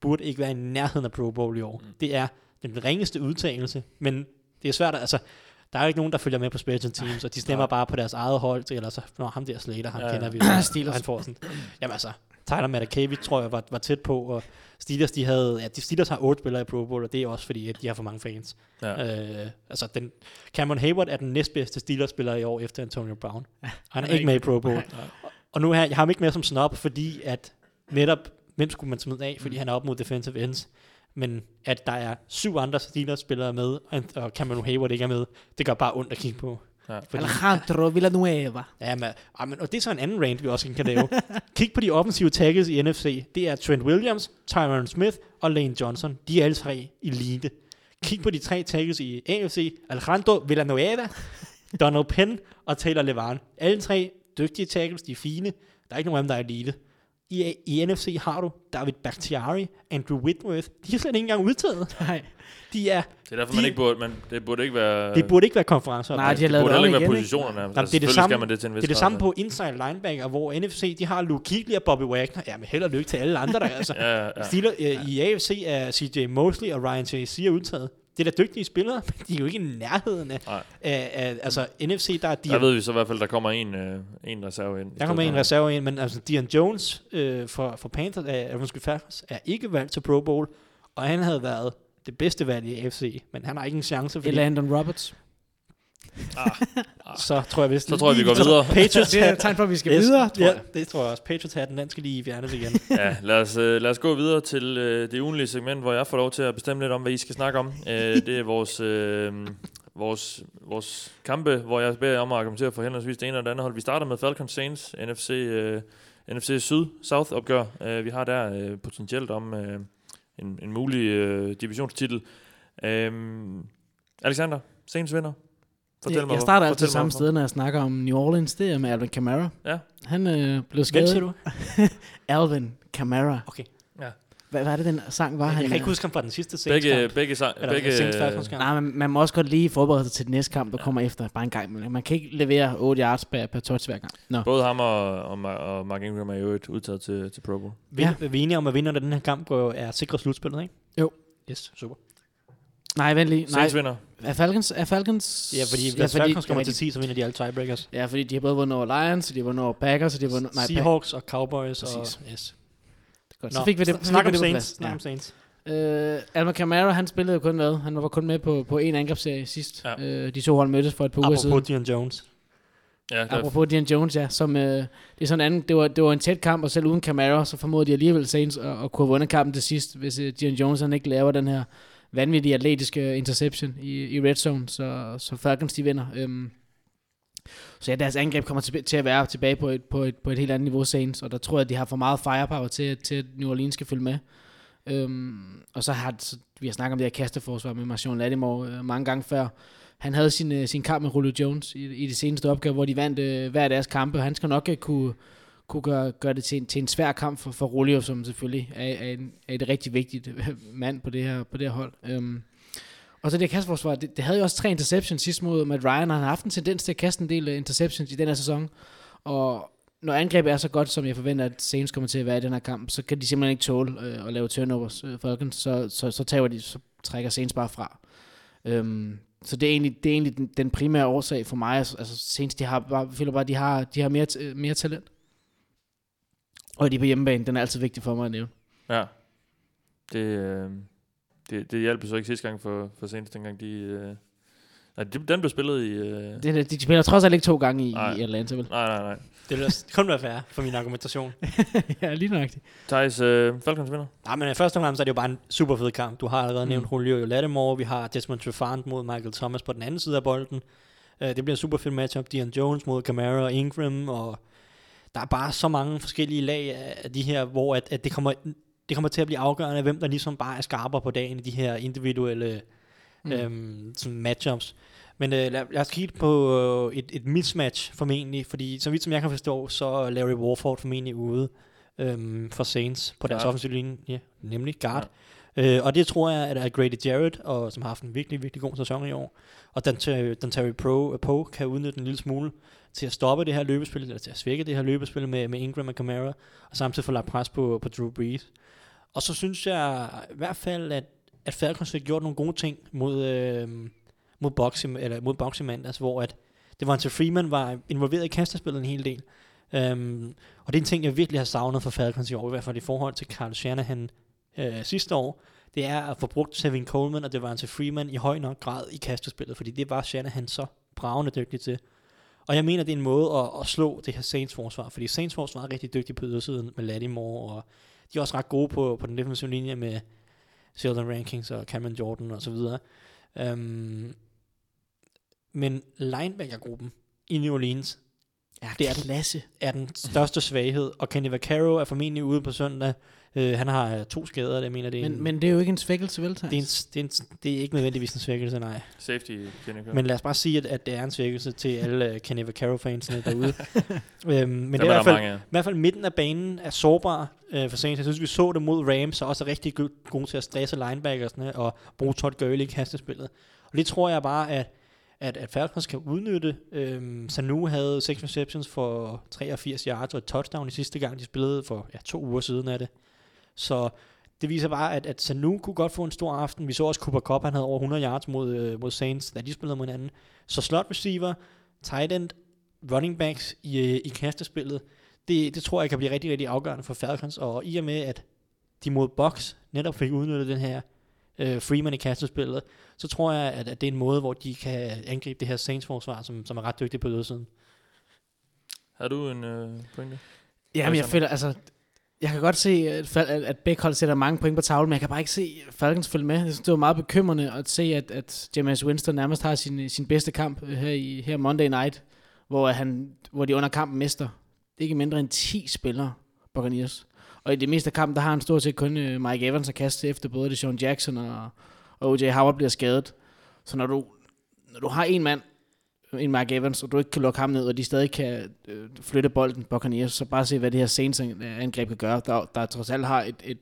burde ikke være i nærheden af Pro Bowl i år. Mm. Det er den ringeste udtalelse, men det er svært altså, der er jo ikke nogen, der følger med på special teams, og de stemmer bare på deres eget hold, eller så, når ham der Slater, ham Ja, ja, ja. kender vi. Steelers. Steelers. Han får sådan, jamen altså, Tyler Matakavich tror jeg var, var tæt på, og Steelers, de havde, ja, de Steelers har otte spillere i Pro Bowl, og det er også fordi, at de har for mange fans. Ja. Øh, altså, den, Cameron Hayward er den næstbedste Steelers-spiller i år efter Antonio Brown. Han er han er ikke med i Pro Bowl. Og nu er jeg har ham ikke med som snob, fordi at netop, hvem skulle man smide af, fordi han er op mod defensive ends. Men at der er syv andre Steelers-spillere med, og- Cameron Hayward ikke er med, det gør bare ondt at kigge på. Ja. Fordi, Alejandro Villanueva. ja, men, ah, men, og det er så en anden rant, vi også kan lave. Kig på de offensive tackles i NFC. Det er Trent Williams, Tyron Smith og Lane Johnson. De er alle tre elite. Kig på de tre tackles i AFC. Alejandro Villanueva, Donald Penn og Taylor Levan. Alle tre dygtige tackles, de er fine. Der er ikke nogen af dem, der er elite. I, I NFC har du David Bakhtiari, Andrew Whitworth. De er slet ikke engang udtaget. Nej. De er, Det er derfor, De- man ikke burde, man, det burde ikke være... det burde ikke være konferencer. Nej, de har det lavet burde det om heller ikke igen, være ikke? positionerne. Altså, Jamen, det er det selvfølgelig samme- skal man det til en vis Det er det samme på inside linebacker, hvor NFC, de har Luke Kuechly og Bobby Wagner. Ja, men held og lykke til alle andre, der altså. Ja, ja, ja. Steeler, øh, I AFC er CJ Mosley og Ryan Shazier udtaget. Det er da dygtige spillere, men de er jo ikke i nærheden af, af, af altså NFC, der er Der Dion, ved vi så i hvert fald, der kommer en, øh, en reserve ind. der kommer en reserve ind, men altså Dion Jones øh, for, for Panthers, øh, undskyld, Falcons, er ikke valgt til Pro Bowl, og han havde været det bedste valg i AFC, men han har ikke en chance, fordi Eller Andon Roberts. Så tror jeg vist Så tror jeg, vi går videre. Patriots Det er et tegn på, at vi skal Yes, videre, tror ja, jeg. det tror jeg også. Patriots hatten, den skal lige fjernes igen. Ja, lad os, øh, lad os gå videre til øh, det ugenlige segment, hvor jeg får lov til at bestemme lidt om, hvad I skal snakke om. Øh, det er vores, øh, vores, vores kampe, hvor jeg beder jer om at argumentere for henholdsvis det ene og det andet hold. Vi starter med Falcons Saints, NFC, øh, NFC Syd, South opgør. Øh, vi har der øh, potentielt om øh, en, en mulig øh, divisionstitel. Øh, Alexander, Saints vinder. Fortæl Jeg, mig, jeg starter altid samme sted, når jeg snakker om New Orleans. Det er med Alvin Kamara. Ja. Han øh, blev Hvem skadet. siger du? Alvin Kamara. Okay. Hvad, hvad er det, den sang var? Jeg han, kan ikke øh, huske ham fra den sidste Saints Begge, kamp. begge, sang, Eller begge, Saints. Nej, men man må også godt lige forberede sig til den næste kamp, der kommer efter. Bare en gang. Men man kan ikke levere 8 yards per, per touch hver gang. Nå. Både ham og, og, og Mark Ingram er jo et udtaget til, til Pro Bowl. Vi, Ja. ja. vi er enige om, at vinderen af den her kamp går, er sikre slutspillet, ikke? Jo. Yes, super. Nej, vent lige. Nej, Saints vinder. Er Falcons... Er Falcons Ja, fordi hvis ja, Falcons kommer til 10, så vinder de alle tiebreakers. Ja, fordi de har både vundet over Lions, og de har vundet over Packers, og de har vundet... Nej, Seahawks og Cowboys Præcis. og... Yes. Godt, så fik vi det, så snak om det Saints. Snak Ja. om Saints. Øh, Alma Kamara, han spillede jo kun hvad? Han var kun med på, på en angrebsserie sidst. Ja. Øh, de to hold mødtes for et par uger siden. Apropos Dion Jones. Ja, der, Apropos Dion Jones, ja. Som, øh, det er sådan anden, det var, det var en tæt kamp, og selv uden Kamara, så formodede de alligevel Saints at, at kunne have vundet kampen til sidst, hvis øh, Dion Jones han ikke laver den her vanvittig atletiske øh, interception i, i red zone, så, så Falcons de vinder. Øhm, Så ja, deres angreb kommer til, til at være tilbage på et, på, et, på et helt andet niveau Saints, og der tror jeg, at de har for meget firepower til, til at New Orleans skal følge med. Øhm, og så har så, vi har snakket om det her kasteforsvar med Marshawn Lattimore øh, mange gange før. Han havde sin, øh, sin kamp med Julio Jones i, i det seneste opgør, hvor de vandt øh, hver deres kampe, og han skal nok øh, kunne, kunne gøre, gøre det til en, til en svær kamp for, for Rolio, som selvfølgelig er, er, en, er et rigtig vigtigt øh, mand på det her, på det her hold. Øhm, og så det kasteforsvar, det, det havde jo også tre interceptions sidst mod øh, Matt Ryan, og han har haft en tendens til at kaste en del øh, interceptions i den her sæson. Og når angrebet er så godt, som jeg forventer, at Saints kommer til at være i den her kamp, så kan de simpelthen ikke tåle øh, at lave turnovers, øh, Falcons, så, så, så, tager de, så trækker Saints bare fra. Øhm, så det er egentlig, det er egentlig den, den primære årsag for mig. Altså, Saints, de har bare, føler bare, de har, de har mere, mere talent. Og de er på hjemmebane, den er altid vigtig for mig at nævne. Ja. Det, øh, det, det hjalp så ikke sidste gang for, for Saints, dengang de... Øh, nej, de, den blev spillet i... Øh, Det, de spiller trods alt ikke to gange i, Nej. i Atlanta, vel? nej, nej, nej. Det vil kun være fair for min argumentation. ja, lige nøjagtigt. Thijs, øh, Falcons vinder. Nej, men først og fremmest er det jo bare en super fed kamp. Du har allerede Mm. nævnt Julio Lattimore, vi har Desmond Trufant mod Michael Thomas på den anden side af bolden. Uh, det bliver en super fed matchup. Dion Jones mod Camara og Ingram, og der er bare så mange forskellige lag af de her, hvor at, at det, kommer, det kommer til at blive afgørende, hvem der ligesom bare er skarpere på dagen i de her individuelle Mm. øhm, sådan matchups. Men øh, lad, lad os kigge på øh, et, et mismatch formentlig, fordi så vidt som jeg kan forstå, så er Larry Warford formentlig ude øhm, for Saints på deres offensive linje, nemlig guard. Ja. Øh, og det tror jeg, at Grady Jarrett, og, som har haft en virkelig, virkelig god sæson i år, og den, den Terry Pro, øh, Poe kan udnytte en lille smule til at stoppe det her løbespil, eller til at svække det her løbespil med, med Ingram og Camara, og samtidig få lagt pres på, på Drew Brees. Og så synes jeg i hvert fald, at, at Falcons fik gjort nogle gode ting mod, øh, mod, boxing, eller mod box i mandags, altså hvor at det var en til Freeman var involveret i kastespillet en hel del. Um, og det er en ting, jeg virkelig har savnet for Falcons i år, i hvert fald i forhold til Carl Shanahan øh, sidste år. Det er at få brugt Sevin Coleman og det var en til Freeman i høj nok grad i kastespillet, fordi det var Shanahan så bravende dygtig til. Og jeg mener, det er en måde at, at slå det her Saints forsvar, fordi Saints forsvar er rigtig dygtig på ydersiden med Lattimore, og de er også ret gode på, på den defensive linje med Sheldon Rankings og Cameron Jordan og så videre. Um, men linebackergruppen i New Orleans Ja, Det er den. klasse. er den største svaghed, og Kenny Vaccaro er formentlig ude på søndag. Uh, han har uh, to skader, det jeg mener det er Men, en, men det er jo ikke en svækkelse, vel, det, er en, det, er en, det er ikke nødvendigvis en svækkelse, nej. Safety, Kenny. Men lad os bare sige, at, at det er en svækkelse til alle uh, Kenny Vaccaro-fansene derude. øhm, men det er i er hvert fald, i hvert fald midten af banen er sårbar øh, for Saints. Jeg synes, vi så det mod Rams, og også er rigtig go- gode til at stresse linebackersne og bruge Todd Gurley i kastespillet. Og det tror jeg bare, at, at, at Falcons kan udnytte. Øhm, Sanu havde 6 receptions for 83 yards og et touchdown i sidste gang, de spillede for ja, to uger siden af det. Så det viser bare, at, at Sanu kunne godt få en stor aften. Vi så også Cooper Cup, han havde over 100 yards mod, øh, mod Saints, da de spillede mod hinanden. Så slot receiver, tight end, running backs i, øh, i kastespillet, det, det tror jeg kan blive rigtig, rigtig afgørende for Falcons, og i og med, at de mod Box netop fik udnyttet den her øh, Freeman i kastespillet, så tror jeg, at, at det er en måde, hvor de kan angribe det her Saints-forsvar, som, som er ret dygtigt på ydersiden. Har du en øh, pointe? Ja, men jeg føler, altså... Jeg kan godt se, at, at, begge hold sætter mange point på tavlen, men jeg kan bare ikke se Falcons følge med. Jeg synes, det var meget bekymrende at se, at, at James Winston nærmest har sin, sin bedste kamp øh, her, i, her Monday Night, hvor, han, hvor de under kampen mister det ikke mindre end 10 spillere, Buccaneers. Og i det meste af kampen, der har han stort set kun øh, Mike Evans at kaste efter både det Sean Jackson og, og O.J. Howard bliver skadet. Så når du, når du har en mand, en Mike Evans, og du ikke kan lukke ham ned, og de stadig kan øh, flytte bolden, Buccaneers, så bare se, hvad det her Saints angreb kan gøre, der, der trods alt har et, et,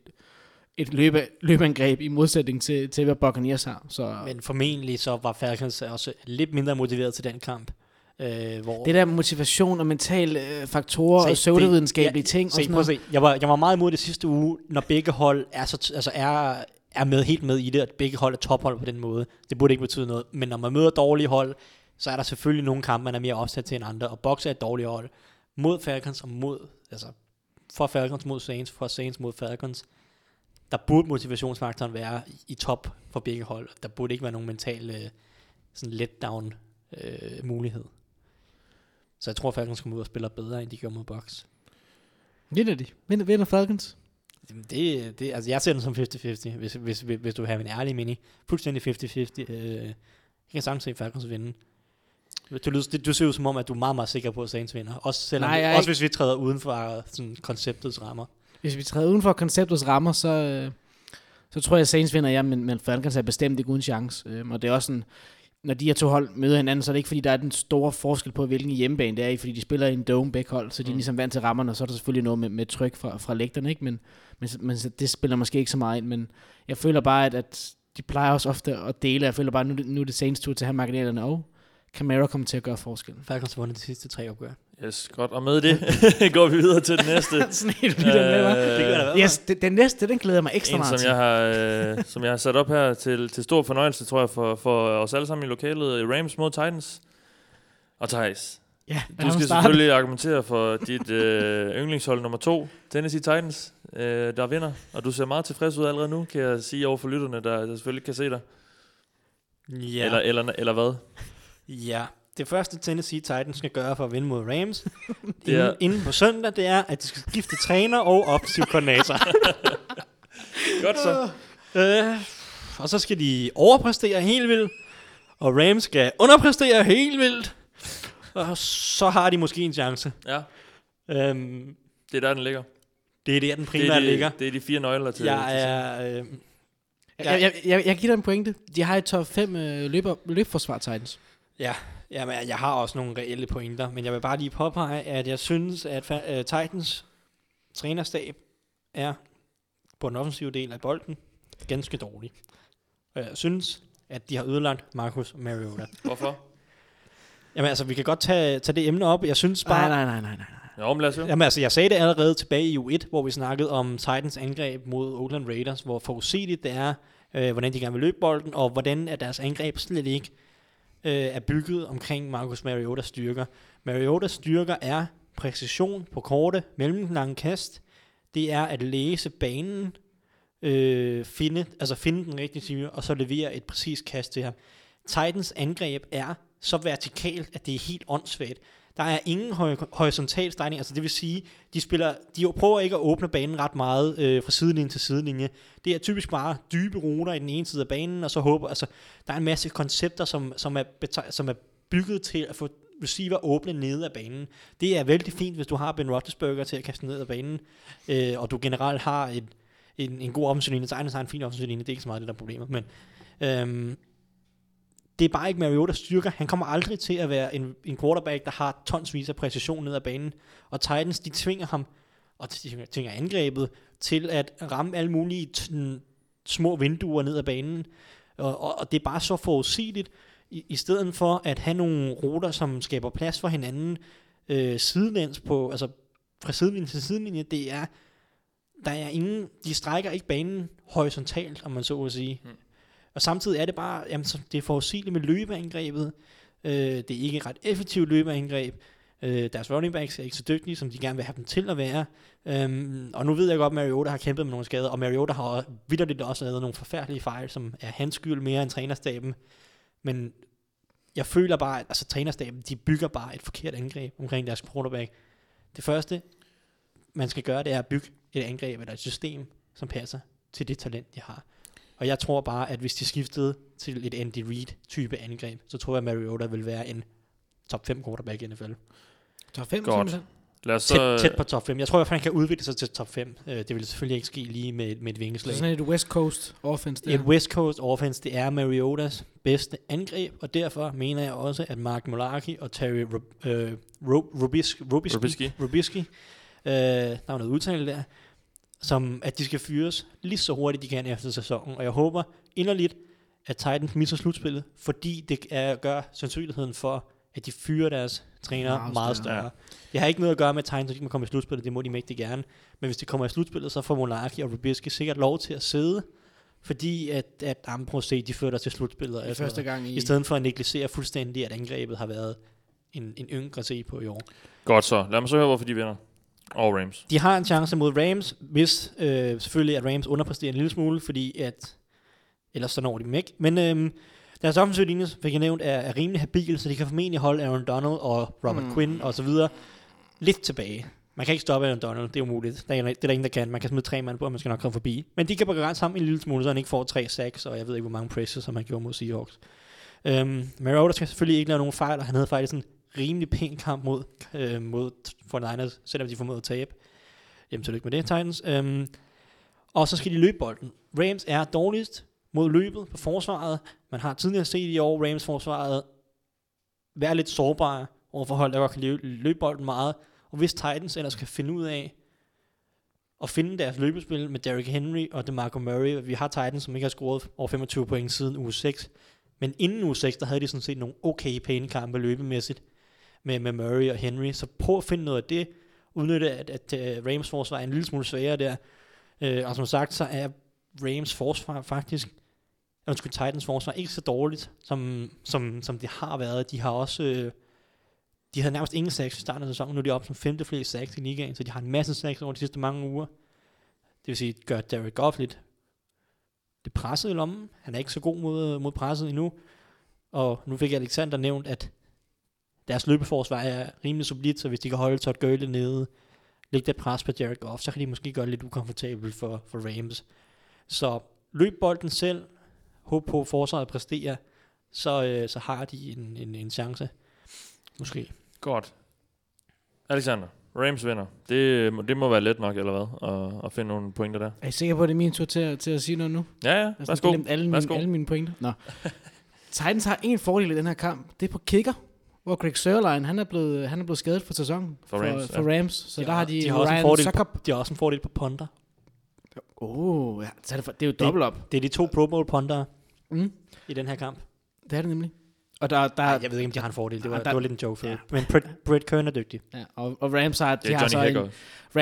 et løbe, løbeangreb i modsætning til, til hvad Buccaneers har. Så Men formentlig så var Falcons også lidt mindre motiveret til den kamp. Øh, hvor det der motivation og mentale øh, faktorer Se, og pseudovidenskabelige det- ting og Se, sådan prøv at noget. se. Jeg var, jeg var meget imod det sidste uge, når begge hold er, så, altså er, er med helt med i det, at begge hold er tophold på den måde. Det burde ikke betyde noget. Men når man møder dårlige hold, så er der selvfølgelig nogle kampe, man er mere opsat til end andre. Og Box er et dårligt hold. Mod Falcons og mod, altså for Falcons mod Saints, for Saints mod Falcons, der burde motivationsfaktoren være i, top for begge hold. Der burde ikke være nogen mental øh, sådan letdown øh, mulighed. Så jeg tror, Falcons kommer ud og spiller bedre, end de gør mod Bucks. Vinder de? Vinder, vinder Falcons? Jamen, Det, det, altså jeg ser den som 50-50, hvis, hvis, hvis, hvis du har en ærlig mening. Fuldstændig 50-50. Øh, jeg kan sagtens se Falcons vinde. Du, lyder- du ser ud som om, at du er meget, meget sikker på, at Saints vinder. Også, selvom, Nej, også ikke- hvis vi træder uden for sådan, konceptets rammer. Hvis vi træder uden for konceptets rammer, så, øh, så tror jeg, at Saints vinder, ja, men, men Falcons er bestemt ikke uden chance. Øhm, og det er også sådan, når de her to hold møder hinanden, så er det ikke, fordi der er den store forskel på, hvilken hjemmebane det er i, fordi de spiller i en dome begge hold, så de er Mm. ligesom vant til rammerne, og så er der selvfølgelig noget med, med tryk fra, fra lægterne, ikke? Men, men, men det spiller måske ikke så meget ind, men jeg føler bare, at, at de plejer også ofte at dele. Jeg føler bare, at nu, det- nu er det Saints tur til at have marginalerne, og Camara kommer til at gøre forskellen. Falcons har vundet de sidste tre opgør. Yes, godt. Og med det går vi videre til den næste. Sådan helt den med? Øh, Det. Yes, den, den næste, den glæder jeg mig ekstra en, meget som til. jeg, har, øh, som jeg har sat op her til, til stor fornøjelse, tror jeg, for, for os alle sammen i lokalet. Rams mod Titans. Og Thijs, Ja, du skal selvfølgelig argumentere for dit øh, yndlingshold nummer to, Tennessee Titans, øh, der vinder. Og du ser meget tilfreds ud allerede nu, kan jeg sige over for lytterne, der, der selvfølgelig kan se dig. Ja. Eller, eller, eller hvad? Ja. Det første Tennessee Titans skal gøre for at vinde mod Rams, Det er- inden, inden på søndag, det er, at de skal skifte træner og offensiv koordinator. Godt så. øh, og så skal de overpræstere helt vildt, og Rams skal underpræstere helt vildt. Og så har de måske en chance. Ja, Øhm, det er der, den ligger. det er der, den Det primært er, de, ligger. det er de fire nøgler til. Jeg til er... Øh, Jeg, jeg, jeg, jeg giver dig en pointe. De har et top 5 øh, løber, løbforsvar Titans. Ja, jamen, jeg har også nogle reelle pointer, men jeg vil bare lige påpege, at jeg synes, at fa- uh, Titans trænerstab er på den offensive del af bolden ganske dårlig. Og jeg synes, at de har ødelagt Marcus Mariota. Hvorfor? Jamen altså, vi kan godt tage, tage det emne op. Jeg synes bare... Nej, nej, nej, nej, nej. Jo, men lad os høre. Jamen altså, jeg sagde det allerede tilbage i U1, hvor vi snakkede om Titans angreb mod Oakland Raiders, hvor forudsigeligt det er, øh, hvordan de gerne vil løbe bolden, og hvordan at deres angreb slet ikke øh, er bygget omkring Marcus Mariotas styrker. Mariotas styrker er præcision på korte, mellemlange kast. Det er at læse banen, øh, finde, altså finde den rigtige time, og så levere et præcist kast til ham. Titans angreb er så vertikalt, at det er helt åndssvagt. Der er ingen høj- horisontal stejning, altså det vil sige, de spiller, de prøver ikke at åbne banen ret meget øh, fra sidelinje til sidelinje. Det er typisk bare dybe ruter i den ene side af banen, og så håber, altså der er en masse koncepter, som, som, er, bete- som er bygget til at få receiver åbne nede af banen. Det er vældig fint, hvis du har Ben Roethlisberger til at kaste ned af banen, øh, og du generelt har et, en, en god offensiv linje. Titans har en fin offensiv linje, det er ikke så meget det, der er problemet, men øhm, det er bare ikke Mariotas styrker. Han kommer aldrig til at være en, en quarterback, der har tonsvis af præcision ned ad banen. Og Titans, de tvinger ham, og de tvinger- angrebet, til at ramme alle mulige t- små vinduer ned ad banen. Og, og, og det er bare så forudsigeligt, i, i stedet for at have nogle ruter, som skaber plads for hinanden øh, sidelæns på, altså fra sidelinje til sidelinje, det er, der er ingen, de strækker ikke banen horisontalt, om man så vil sige. Mm. Og samtidig er det bare, jamen, så det er forudsigeligt med løbeangrebet. Øh, det er ikke et ret effektivt løbeangreb. Øh, deres running backs er ikke så dygtige, som de gerne vil have dem til at være. Øhm, og nu ved jeg godt, at Mariota har kæmpet med nogle skader, og Mariota har vidderligt også lavet nogle forfærdelige fejl, som er hans skyld mere end trænerstaben. Men jeg føler bare, at altså, trænerstaben, de bygger bare et forkert angreb omkring deres quarterback. Det første, man skal gøre, det er at bygge et angreb eller et system, som passer til det talent, de har. Og jeg tror bare, at hvis de skiftede til et Andy Reid-type angreb, så tror jeg, at Mariota vil være en top 5 quarterback i NFL. Top 5, Godt. simpelthen. Lad os Tæt, så... tæt på top 5. Jeg tror, at han kan udvikle sig til top 5. Øh, Det vil selvfølgelig ikke ske lige med, med et Så vingeslag. sådan et West Coast offense der. Et West Coast offense, det er Mariotas bedste angreb, og derfor mener jeg også, at Mark Mularkey og Terry Rub, øh, Rub, Rubisk, Rubiski, Rubiski. Rubiski øh, der er noget udtale der, som at de skal fyres lige så hurtigt de kan efter sæsonen, og jeg håber inderligt, at Titans misser slutspillet, fordi det er, gør sandsynligheden for, at de fyrer deres træner Meget meget, større. større. Det har ikke noget at gøre med, at Titans ikke må komme i slutspillet, det må de mægtig gerne, men hvis de kommer i slutspillet, så får Mularkey og Rubiski sikkert lov til at sidde, fordi at, at jamen, prøv at se, de fører dig til slutspillet. I sådan første gang i... I stedet for at negligere fuldstændig, at angrebet har været en, en yngre at se på i år. Godt så. Lad mig så høre, hvorfor de vinder. Og Rams. De har en chance mod Rams, hvis øh, selvfølgelig at Rams underpresterer en lille smule, fordi at ellers så når de dem ikke. Men øh, deres offensive linje, fik jeg nævnt, er, er rimelig habil, så de kan formentlig holde Aaron Donald og Robert Mm. Quinn og så videre lidt tilbage. Man kan ikke stoppe Aaron Donald, det er umuligt. Det er, det er der ingen, der kan. Man kan smide tre mand på, og man skal nok komme forbi. Men de kan begrænse ham en lille smule, så han ikke får tre sacks, og jeg ved ikke, hvor mange presses, som han gjorde mod Seahawks. Øhm, Mariota skal selvfølgelig ikke lave nogen fejl, og han havde faktisk en rimelig pæn kamp mod, øh, mod 49ers, selvom de formåede at tabe. Jamen, tillykke med det, Titans. Øhm, og så skal de løbe bolden. Rams er dårligst mod løbet på forsvaret. Man har tidligere set i år Rams forsvaret være lidt sårbare overfor hold, der godt kan løbe, løbe bolden meget. Og hvis Titans ellers kan finde ud af at finde deres løbespil med Derrick Henry og DeMarco Murray. Vi har Titans, som ikke har scoret over 25 point siden uge 6. Men inden uge 6, der havde de sådan set nogle okay pæne kampe løbemæssigt med, med Murray og Henry. Så prøv at finde noget af det. Udnytte, at, at øh, Rams forsvar er en lille smule sværere der. Øh, og som sagt, så er Rams forsvar faktisk, undskyld, Titans forsvar ikke så dårligt, som, som, som det har været. De har også... Øh, de havde nærmest ingen sacks i starten af sæsonen, nu er de oppe som femte flest sacks i ligaen, så de har en masse sacks over de sidste mange uger. Det vil sige, gør Derek Goff lidt det presset i lommen. Han er ikke så god mod, mod presset endnu. Og nu fik Alexander nævnt, at deres løbeforsvar er rimelig solidt, så hvis de kan holde Todd Gurley nede, lægge det pres på Jared Goff, så kan de måske gøre det lidt ukomfortabelt for, for Rams. Så løb bolden selv, håb på at forsvaret præsterer, så, øh, så har de en, en, en chance. Måske. Godt. Alexander, Rams vinder. Det, må- det må være let nok, eller hvad? At, at finde nogle pointer der. Er I sikker på, at det er min tur til, at- til at sige noget nu? Ja, ja. Jeg har Værsgo. glemt alle mine, alle mine pointer. Nå. Titans har en fordel i den her kamp. Det er på kicker, hvor Greg Sørlein, han er blevet, han er blevet skadet for sæsonen. For Rams, For, for Rams. Så der har de, de har også en Ryan fordel Suckup. De har også en fordel på punter. Åh, oh, ja. Så er det, for, det er jo dobbelt op. Det er de to Pro Bowl punter Mm. i den her kamp. Det er det nemlig. Og der, der, Ej, jeg ved ikke, om de har en fordel. Det var, Ah, der- det var lidt en joke for Ja. ja. Men Brett, Brett Kern er dygtig. ja, og, og Rams har, de er har så Johnny en.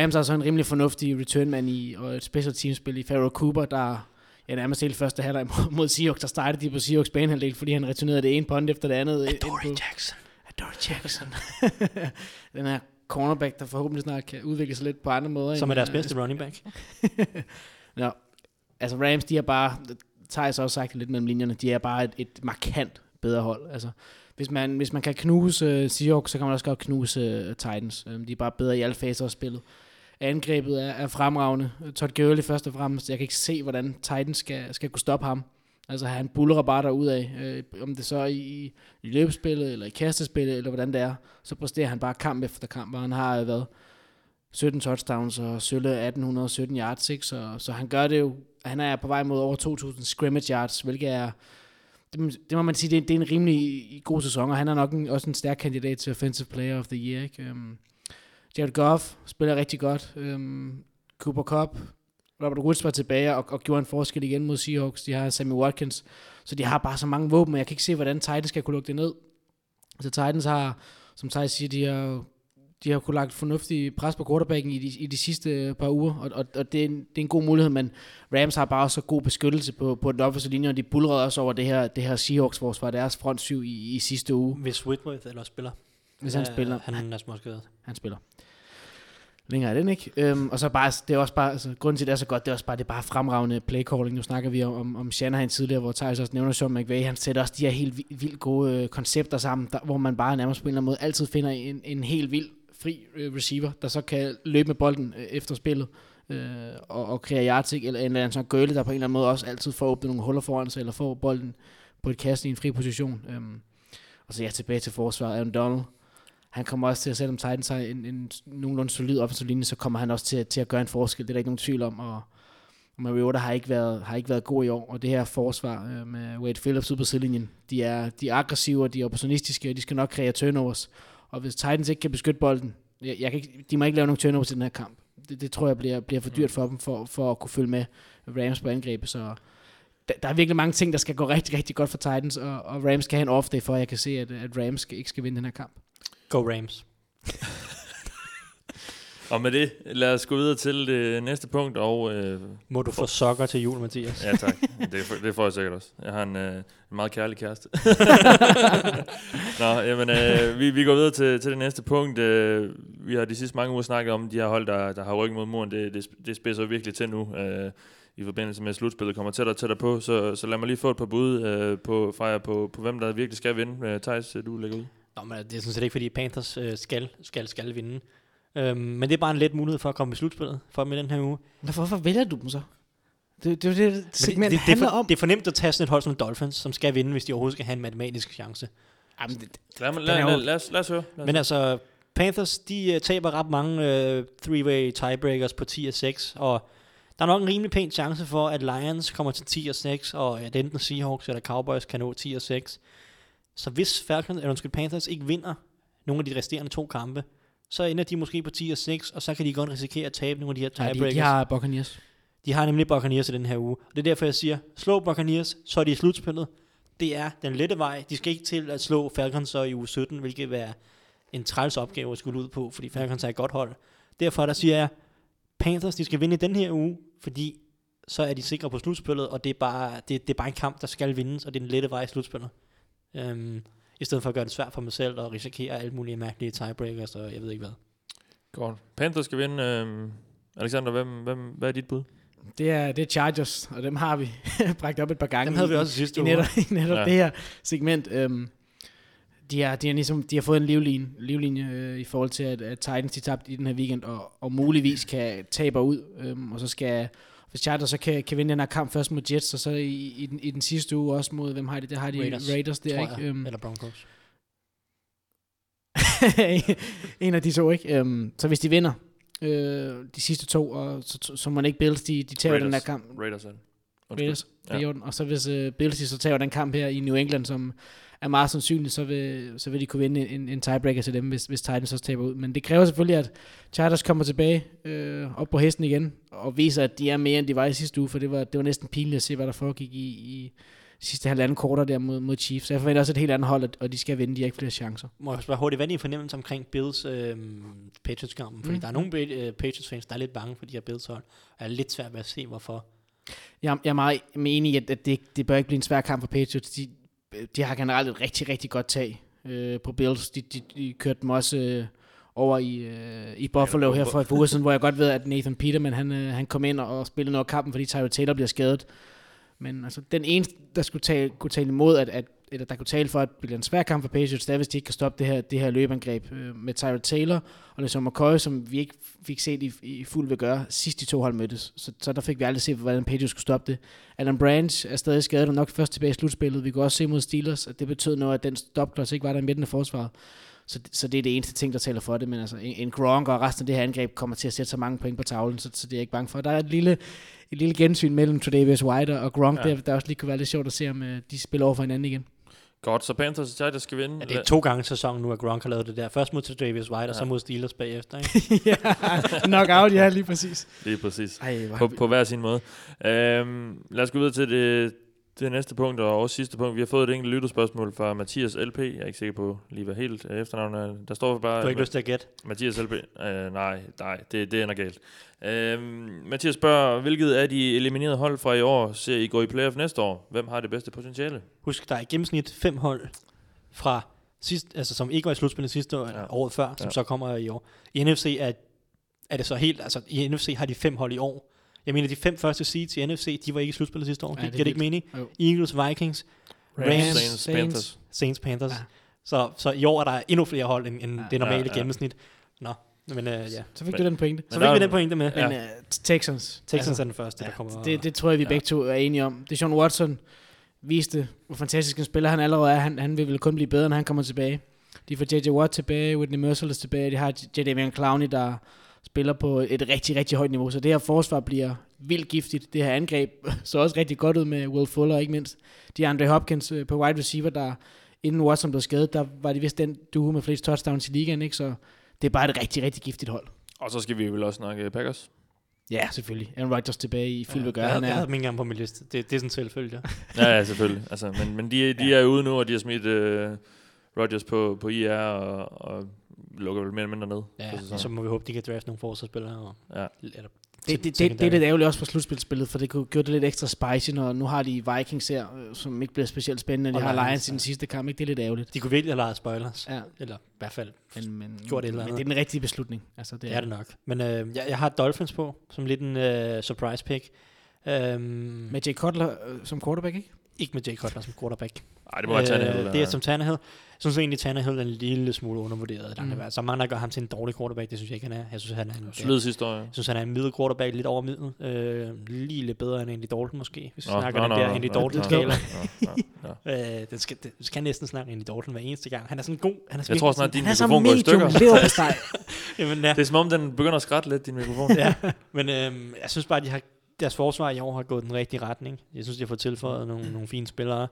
Rams har så en rimelig fornuftig returnman i, og et special teamspil i Pharaoh Cooper, der ja, nærmest hele første halvleg mod- mod Seahawks, der startede de på Seahawks banehalvdel, fordi han returnerede det ene punt efter det andet. på- Jackson. Adore Jackson. den her cornerback, der forhåbentlig snart kan udvikle sig lidt på andre måder. Som er deres øh, bedste running back. Nå, altså Rams, de er bare, Thijs også sagt lidt mellem linjerne, de er bare et, et markant bedre hold. Altså, hvis man, hvis man kan knuse uh, Seahawks, så kan man også godt knuse uh, Titans. Um, de er bare bedre i alle faser af spillet. Angrebet er, er fremragende. Todd Gurley først og fremmest. Jeg kan ikke se, hvordan Titans skal, skal kunne stoppe ham. Altså han bullerer bare ud af, øh, om det så er i, i løbespillet, eller i kastespillet, eller hvordan det er, så præsterer han bare kamp efter kamp, og han har øh, været 17 touchdowns og sølle 1817 yards, ikke? Så, så han gør det jo, han er på vej mod over 2000 scrimmage yards, hvilket er, det, må- det må man sige, det, er- det er en rimelig god sæson, og han er nok en, også en stærk kandidat til Offensive Player of the Year, ikke? Um, Jared Goff spiller rigtig godt, um, Cooper Cup, Robert Woods var tilbage og, og gjorde en forskel igen mod Seahawks, de har Sammy Watkins, så de har bare så mange våben, og jeg kan ikke se, hvordan Titans skal kunne lukke det ned. Så Titans har, som Thijs siger, de har, de har kunnet lagt fornuftig pres på quarterbacken i de, i de sidste par uger, og, og, og det, er en, det er en god mulighed, men Rams har bare så god beskyttelse på, på den offensive linje, og de bulrede også over det her, det her Seahawks-forsvar, deres front syv i, i sidste uge, Hvis Whitworth eller spiller. hvis han Øh, spiller. Han er småskadet. Han spiller. Længere er den ikke. Øhm, og så bare, det er også bare, altså, grunden til, at det er så godt, det er også bare, det er bare fremragende play calling. Nu snakker vi om, om, om Shanahan tidligere, hvor Thijs også nævner Sean McVay. Han sætter også de her helt vildt gode øh, koncepter sammen, der, hvor man bare nærmest på en eller anden måde altid finder en, en helt vild fri øh, receiver, der så kan løbe med bolden øh, efter spillet øh, og, og kreere yards, eller en eller anden sådan gøle, der på en eller anden måde også altid får åbnet nogle huller foran sig, eller får bolden på et kast i en fri position. Øhm, og så ja, tilbage til forsvaret. Aaron Donald, han kommer også til at, selvom Titans har en, en nogenlunde solid offensiv linje, så kommer han også til, til at gøre en forskel. Det er der ikke nogen tvivl om. Og, og Mariota har ikke, været, har ikke været god i år, og det her forsvar øh, med Wade Phillips ude på sidelinjen, de er, de er aggressive, og de er opportunistiske, og de skal nok kreere turnovers. Og hvis Titans ikke kan beskytte bolden, jeg, jeg kan ikke, de må ikke lave nogen turnovers i den her kamp. Det, det tror jeg bliver, bliver for dyrt for dem, for, for at kunne følge med Rams på angrebet. Så der, der er virkelig mange ting, der skal gå rigtig, rigtig godt for Titans, og, og Rams skal have en off day, for at jeg kan se, at, at Rams ikke skal vinde den her kamp. Go Rams. Og med det, lad os gå videre til det næste punkt, og... Øh, Må du få sokker til jul, Mathias? ja tak, det, det får jeg sikkert også. Jeg har en, øh, en meget kærlig kæreste. Nå, jamen, øh, vi, vi går videre til, til det næste punkt. Øh, vi har de sidste mange uger snakket om de her hold, der, der har ryggen mod muren. Det, det, det spidser virkelig til nu. Øh, i forbindelse med at slutspillet kommer tættere og tættere på, så, så lad mig lige få et par bud øh, på, fra jer på, på, hvem der virkelig skal vinde. Øh, Thijs, du lægger ud. Nå, men det er sådan set ikke, fordi Panthers øh, skal, skal, skal vinde. Øhm, men det er bare en let mulighed for at komme i slutspillet for dem i den her uge. Men hvorfor vælger du dem så? Det, det, er det, det Men segment det, det, handler er for, om. det er for nemt at tage sådan et hold som Dolphins, som skal vinde, hvis de overhovedet skal have en matematisk chance. Jamen, det, Lad, lad, lad, jo- lad, lad, os, lad os høre. Lad os Men altså, Panthers, de uh, taber ret mange uh, three-way tiebreakers på 10 og 6, og der er nok en rimelig pæn chance for, at Lions kommer til 10 og 6, og at enten Seahawks eller Cowboys kan nå 10 og 6. Så hvis Falcons, eller undskyld, Panthers ikke vinder nogle af de resterende to kampe, så ender de måske på 10 og 6, og så kan de godt risikere at tabe nogle af de her ja, tiebreakers. de, de har Buccaneers. De har nemlig Buccaneers i den her uge. Og det er derfor, jeg siger, slå Buccaneers, så er de i slutspillet. Det er den lette vej. De skal ikke til at slå Falcons så i uge 17, hvilket vil være en træls opgave at skulle ud på, fordi Falcons er et godt hold. Derfor der siger jeg, Panthers, de skal vinde i den her uge, fordi så er de sikre på slutspillet, og det er bare, det, det er bare en kamp, der skal vindes, og det er den lette vej i slutspillet. Um, I stedet for at gøre det svært for mig selv og risikere alle mulige mærkelige tiebreakers, og jeg ved ikke hvad. Godt. Panthers skal vinde. Øh, Alexander, hvem, hvem, hvad er dit bud? Det er, det er Chargers, og dem har vi bragt op et par gange. Dem havde vi i- også sidste i uge. netop, i netop ja. det her segment. Øhm, de, har, de, har ligesom, de har fået en livlinje, livlinje øh, i forhold til, at, at Titans de tabte i den her weekend, og, og muligvis kan tabe ud. Øhm, og så skal, hvis Chargers så kan, kan vinde den her kamp først mod Jets, og så i, i, den, i den sidste uge også mod, hvem har de? Der har de Raiders, Raiders, der, ikke? jeg. Øhm, Eller Broncos. en af de to, ikke? Øhm, så hvis de vinder øh, de sidste to, og så, så må man ikke Bills, de, de tager den der kamp. Raiders er det. Raiders, Ja. ja. og så hvis uh, Bills de så tager den kamp her i New England, som er meget sandsynligt, så vil, så vil de kunne vinde en, en tiebreaker til dem, hvis, hvis Titans også taber ud. Men det kræver selvfølgelig, at Chargers kommer tilbage øh, op på hesten igen, og viser, at de er mere, end de var i sidste uge, for det var, det var næsten pinligt at se, hvad der foregik i, i sidste halvanden korter der mod, mod Chiefs. Så jeg forventer også et helt andet hold, og- de skal vinde, de har ikke flere chancer. Må jeg spørge hurtigt, hvad er din fornemmelse omkring Bills øh, Patriots-kampen? Fordi Mm. der er nogle øh, Patriots-fans, der er lidt bange for de her Bills-hold, og er lidt svært ved at se, hvorfor. Jeg, jeg er meget enig i, at, at det, det bør ikke blive en svær kamp for Patriots. De, de har generelt et rigtig, rigtig godt tag øh, på Bills. De, de, de kørte dem også øh, over i, øh, i Buffalo Ja, her for et par uger siden, hvor jeg godt ved, at Nathan Peterman han, øh, han kom ind og, spillede noget af kampen, fordi Tyler Taylor bliver skadet. Men altså, den eneste, der skulle tale, kunne tale imod, at, at, eller der kunne tale for, at det bliver en svær kamp for Patriots, det er, hvis de ikke kan stoppe det her, det her løbeangreb øh, med Tyler Taylor og LeSean McCoy, som vi ikke fik set i, i fuld ved gøre, sidst de to hold mødtes. Så, så der fik vi aldrig set, hvordan Patriots skulle stoppe det. Alan Branch er stadig skadet, og nok først tilbage i slutspillet. Vi kunne også se mod Steelers, at det betød noget, at den stopklods ikke var der i midten af forsvaret. Så, så det er det eneste ting, der taler for det. Men altså, en, en Gronk og resten af det her angreb kommer til at sætte så mange point på tavlen, så, så det er jeg ikke bange for. Der er et lille, et lille gensyn mellem Tredavious White og Gronk, Ja. der, der også lige kunne være lidt sjovt at se, om uh, de spiller over for hinanden igen. Godt, så Panthers og Chargers skal vinde. Ja, det er to gange i sæsonen nu, at Gronk har lavet det der. Først mod Travis White, ja. og så mod Steelers bagefter. Ikke? ja, knockout, ja, lige præcis. Lige præcis. Ej, På, på hver sin måde. Øhm, lad os gå videre til det, det næste punkt, og også sidste punkt. Vi har fået et enkelt lytterspørgsmål fra Mathias LP. Jeg er ikke sikker på lige, hvad helt øh, efternavnet er. Der står bare... Du har ikke lyst til at gætte. Mathias LP. Øh, nej, nej, det, det ender galt. Øhm, Mathias spørger, hvilket af de eliminerede hold fra i år ser I gå i playoff næste år? Hvem har det bedste potentiale? Husk, der er i gennemsnit fem hold fra sidst, altså som ikke var i slutspillet sidste år, Ja. året før, som ja. så kommer i år. I NFC er, er det så helt, altså i NFC har de fem hold i år. Jeg mener, de fem første seeds i NFC, de var ikke i slutspillet sidste år. Ja, det er giver det ikke mening? Jo. Eagles, Vikings, Rams, Saints, Saints. Panthers. Saints, Panthers. Ja. Så, så i år er der endnu flere hold end, end Ja. det normale Ja, ja, gennemsnit. Nå, men øh, ja. Så fik du den pointe. Så fik vi den pointe med. Ja. Men uh, Texans. Texans er den første, ja, der kommer. det, det tror jeg, vi Ja. begge to er enige om. Det er Sean Watson viste, hvor fantastisk en spiller han allerede er. Han, han vil vel kun blive bedre, når han kommer tilbage. De får J.J. Watt tilbage, Whitney Merciless tilbage. De har J.J. Clowney, der spiller på et rigtig, rigtig højt niveau. Så det her forsvar bliver vildt giftigt. Det her angreb så også rigtig godt ud med Will Fuller, ikke mindst. De Andre Hopkins øh, på wide receiver, der inden Watson blev skadet, der var de vist den duo med flest touchdowns i ligaen, ikke? Så det er bare et rigtig, rigtig giftigt hold. Og så skal vi vel også snakke Packers. Ja, selvfølgelig. Aaron Rodgers tilbage i fuld ja, jeg, Han jeg er, havde dem ikke engang på min liste. Det, det er sådan en selvfølge. Ja, ja, selvfølgelig. Altså, men men de, de er ude nu, og de har smidt uh, Rodgers på, på IR og, og lukker vel mere eller mindre ned. Ja, så må vi håbe, de kan drafte nogle forsvarsspillere. Og, Ja. eller, det, det, det, det, er lidt ærgerligt også for slutspilsspillet, for det kunne gøre det lidt ekstra spicy, når nu har de Vikings her, øh, som ikke bliver specielt spændende. De Og har Lions, i den sidste kamp, ikke? Det er lidt ærgerligt. De kunne virkelig have lejet spoilers. Ja, Eller i hvert fald, men, men, Gjort et eller men andet. det er den rigtige beslutning. Altså, det det er det nok. Men øh, jeg, jeg har Dolphins på, som lidt en øh, surprise pick. Øhm, Med Jay Cutler øh, som quarterback, ikke? ikke med Jay Cutler som quarterback. Nej, det må være Tannehill. Øh, det er som Tannehill. Jeg synes egentlig, Tannehill er en lille smule undervurderet. Der Mm. mm. Så mange, der gør ham til en dårlig quarterback, det synes jeg ikke, han er. Jeg synes, han er en, sidste år. ja. jeg synes, han er en middel quarterback, lidt over middel. Øh, lige lidt bedre end Andy Dalton måske, hvis vi snakker nå, den nå, der nå, Andy Dalton-skala. Øh, den skal, den skal næsten snakke Andy Dalton hver eneste gang. Han er sådan god. Han er Jeg tror snart, din mikrofon går i stykker. Jamen, ja. Det er som om, den begynder at skrætte lidt, din mikrofon. ja. Men øhm, jeg synes bare, at de har, deres forsvar i år har gået den rigtige retning. Jeg synes, de har fået tilføjet nogle, nogle fine spillere.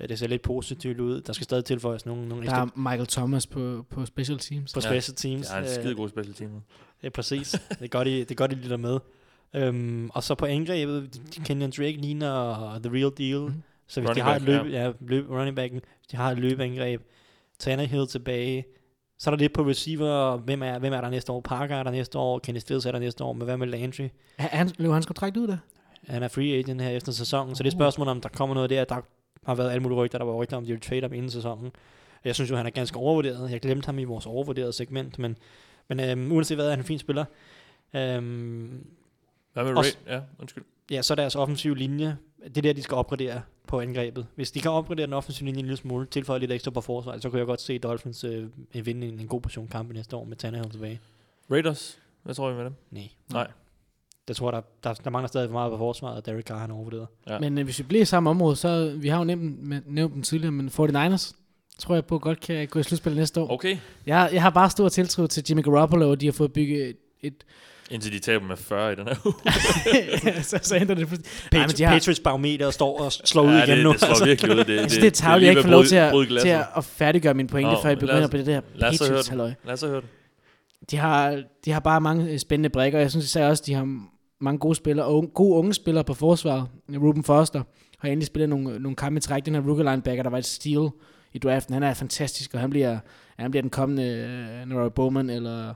Øh, Det ser lidt positivt ud. Der skal stadig tilføjes nogle, nogle Der ekstra er Michael Thomas på, på special teams. på Ja. special teams. Det er en Øh, skide god special team. Ja, præcis. Det er godt, I, det er godt, I lytter med. Øhm, og så på angrebet, Kenyon Drake ligner the real deal. Mm. Så hvis Running de har et løb, ja. løb, running backen, hvis de har et løbeangreb, Tannehill tilbage, så er der lidt på receiver, hvem er, hvem er der næste år? Parker er der næste år, Kenny Stills er der næste år, men hvad med Landry? Han, han, løber hans kontrakt ud der? Han er free agent her efter sæsonen, så det er Uh. spørgsmålet, om der kommer noget der. Der har været alle mulige rygter, der var rygter om, de ville trade ham inden sæsonen. Jeg synes jo, han er ganske overvurderet. Jeg glemte ham i vores overvurderede segment, men, men øhm, uanset hvad, er han en fin spiller. Øhm, Hvad med Også-? Ja, undskyld. ja, så deres offensive linje, det er der, de skal opgradere på angrebet. Hvis de kan opgradere den offensive linje en lille smule, tilføje lidt ekstra på forsvaret, så kunne jeg godt se Dolphins øh, vinde en, en god portion kampe næste år med Tannehill tilbage. Raiders? Hvad tror I med dem? Nej. Nej. Der tror jeg, der, der, der mangler stadig for meget på forsvaret, og Derek Carr han er overvurderet. Ja. Men øh, hvis vi bliver i samme område, så vi har jo nævnt, dem- nævnt dem tidligere, men 49ers tror jeg på godt kan gå i slutspil næste år. Okay. Jeg, jeg har bare stor tiltro til Jimmy Garoppolo, og de har fået bygget et, et Indtil de taber med 40 i den her uge. så, så ændrer det pludselig. Patri- de har- Patriots barometer står og slår ud ja, igen det, nu. det slår altså. virkelig ud. Det, Altså, det er tageligt, jeg ikke får lov at til at, til at, at færdiggøre min pointe, Nå, før jeg begynder os- på det der lad os så høre Patriots den. halløj. Lad os så høre det. De har, de har bare mange øh, spændende brækker, og jeg synes især også, de har mange gode spillere, og unge- gode unge spillere på forsvaret. Ruben Foster har endelig spillet nogle, nogle kampe i træk. Den her rookie linebacker, der var et steal i draften, han er fantastisk, og han bliver, han bliver den kommende uh, Norah Bowman, eller,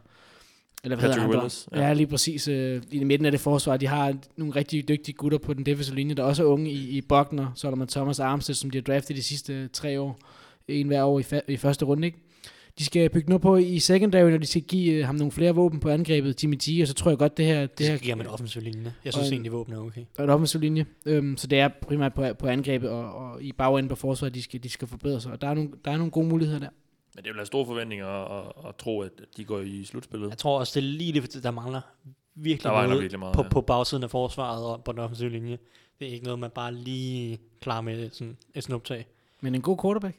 eller hvad hedder Patrick han? Willis, Ja. ja. lige præcis. Øh, I midten af det forsvar, de har nogle rigtig dygtige gutter på den defensive linje, der også er unge i, i Buckner, Solomon Thomas Armstead, som de har draftet de sidste tre år. En hver år i, fa- i første runde, ikke? De skal bygge noget på i secondary, når de skal give øh, ham nogle flere våben på angrebet, Jimmy G, og så tror jeg godt, det her, Det her skal give ham en offensiv linje. Jeg synes Og en- egentlig, våben er okay. er en offensiv linje. Øhm, så det er primært på, på angrebet og, og i bagenden på forsvaret, de skal, de skal forbedre sig. Og der er, nogle, der er nogle gode muligheder der. Men det vil have store forventninger at, at, at tro, at de går i slutspillet. Jeg tror også, det er lige det, der mangler virkelig Der mangler noget virkelig meget, på, ja. på bagsiden af forsvaret og på den offensive linje. Det er ikke noget, man bare lige klarer med sådan et snuptag. Men en god quarterback.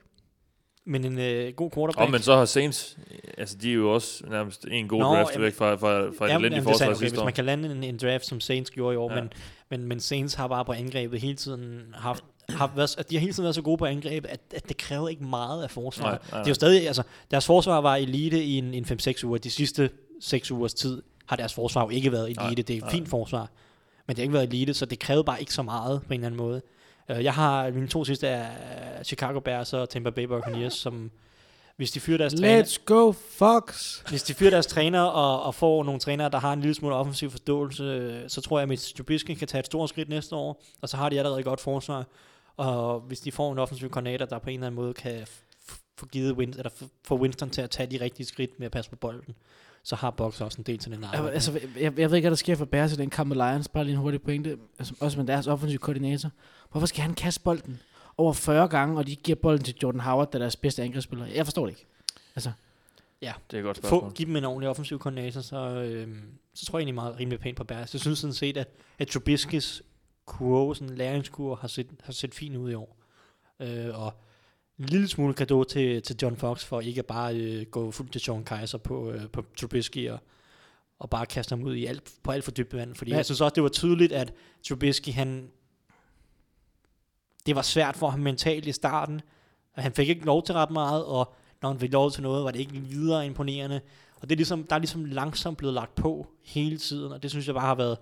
Men en øh, god quarterback. Og men så har Saints, altså de er jo også nærmest en god Nå, draft jamen- væk fra, fra, fra et Jamen, elendigt det er forsvar okay, hvis man kan lande en, en draft, som Saints gjorde i år, Ja. men, men, men Saints har bare på angrebet hele tiden haft, haft været, at de har hele tiden været så gode på angrebet, at, at det kræver ikke meget af forsvaret. Nej, nej, Det er jo stadig, altså, deres forsvar var elite i en, en 5-6 uger. De sidste 6 ugers tid har deres forsvar jo ikke været elite. Nej, det er et nej. fint forsvar, men det har ikke været elite, så det krævede bare ikke så meget på en eller anden måde. Uh, jeg har, mine to sidste er Chicago Bears og Tampa Bay Buccaneers, som hvis de fyrer deres træner, Let's go, Fox! hvis de fyrer deres træner og, og får nogle trænere, der har en lille smule offensiv forståelse, øh, så tror jeg, at Mitch Trubisky kan tage et stort skridt næste år, og så har de allerede et godt forsvar. Og hvis de får en offensiv koordinator, der på en eller anden måde kan få givet Winston, eller få Winston til at tage de rigtige skridt med at passe på bolden, så har Bucks også en del til den arbejde. altså, jeg, jeg ved ikke, hvad der sker for Bears i den kamp med Lions. Bare lige en hurtig pointe. Altså, også med deres offensive koordinator. Hvorfor skal han kaste bolden over 40 gange, og de giver bolden til Jordan Howard, der er deres bedste angrebsspiller? Jeg forstår det ikke. Altså, Det er et godt få, spørgsmål. give dem en ordentlig offensiv koordinator, så, øhm, så tror jeg egentlig meget rimelig pænt på Bears. Jeg synes sådan set, at, at Trubiskys kurve, sådan en læringskurve, har set, har set fint ud i år. Øh, og en lille smule kado til, til John Fox, for ikke at bare øh, gå fuldt til Sean Kaiser på, øh, på Trubisky og, og bare kaste ham ud i alt, på alt for dybt vand. Fordi Ja. jeg synes også, det var tydeligt, at Trubisky, han, det var svært for ham mentalt i starten. Og han fik ikke lov til ret meget, og når han fik lov til noget, var det ikke videre imponerende. Og det er ligesom, der er ligesom langsomt blevet lagt på hele tiden, og det synes jeg bare har været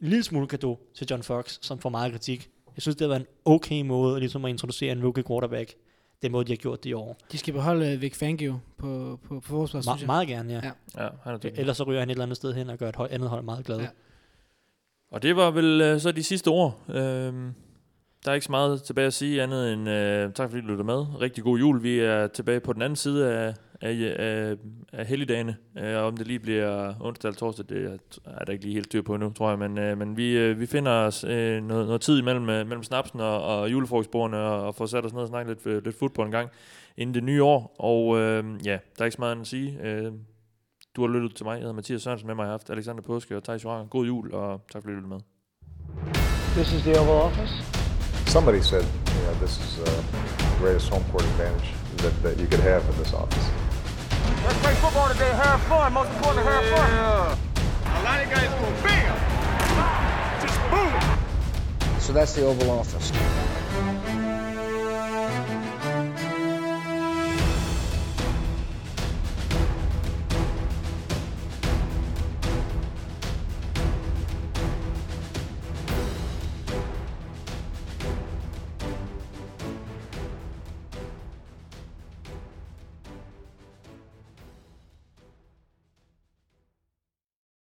en lille smule gave til John Fox, som får meget kritik. Jeg synes, det har været en okay måde ligesom at introducere en rookie quarterback, den måde, de har gjort det i år. de skal beholde uh, Vic Fangio på, på, på forsvaret, synes Me- jeg. meget gerne, ja. Ja. Ja, han er dygtig. Ellers så ryger han et eller andet sted hen og gør et hold, andet hold meget glad. Ja. Ja. Og det var vel øh, så de sidste ord. Øhm, der er ikke så meget tilbage at sige andet end øh, tak fordi du lyttede med. Rigtig god jul. Vi er tilbage på den anden side af, af, af, af helligdagene. Øh, om det lige bliver onsdag eller torsdag, det er der ikke lige helt styr på nu, tror jeg. Men, øh, men vi, øh, vi finder os øh, noget, noget tid imellem øh, mellem snapsen og, og julefrokostbordene og, og får sat os ned og snakke lidt, øh, lidt fodbold en gang inden det nye år. Og øh, ja, der er ikke så meget andet at sige. Øh, du har lyttet til mig. Jeg hedder Mathias Sørensen med mig. Jeg har haft Alexander Påske og Thijs Joranger. God jul, og tak fordi du lyttede med. This is the Oval Office. Somebody said, you know, this is uh, the greatest home court advantage that, that you could have in this office. Let's play football today. Have fun. Most importantly, have fun. Yeah. A lot of guys go bam, just boom. So that's the Oval Office.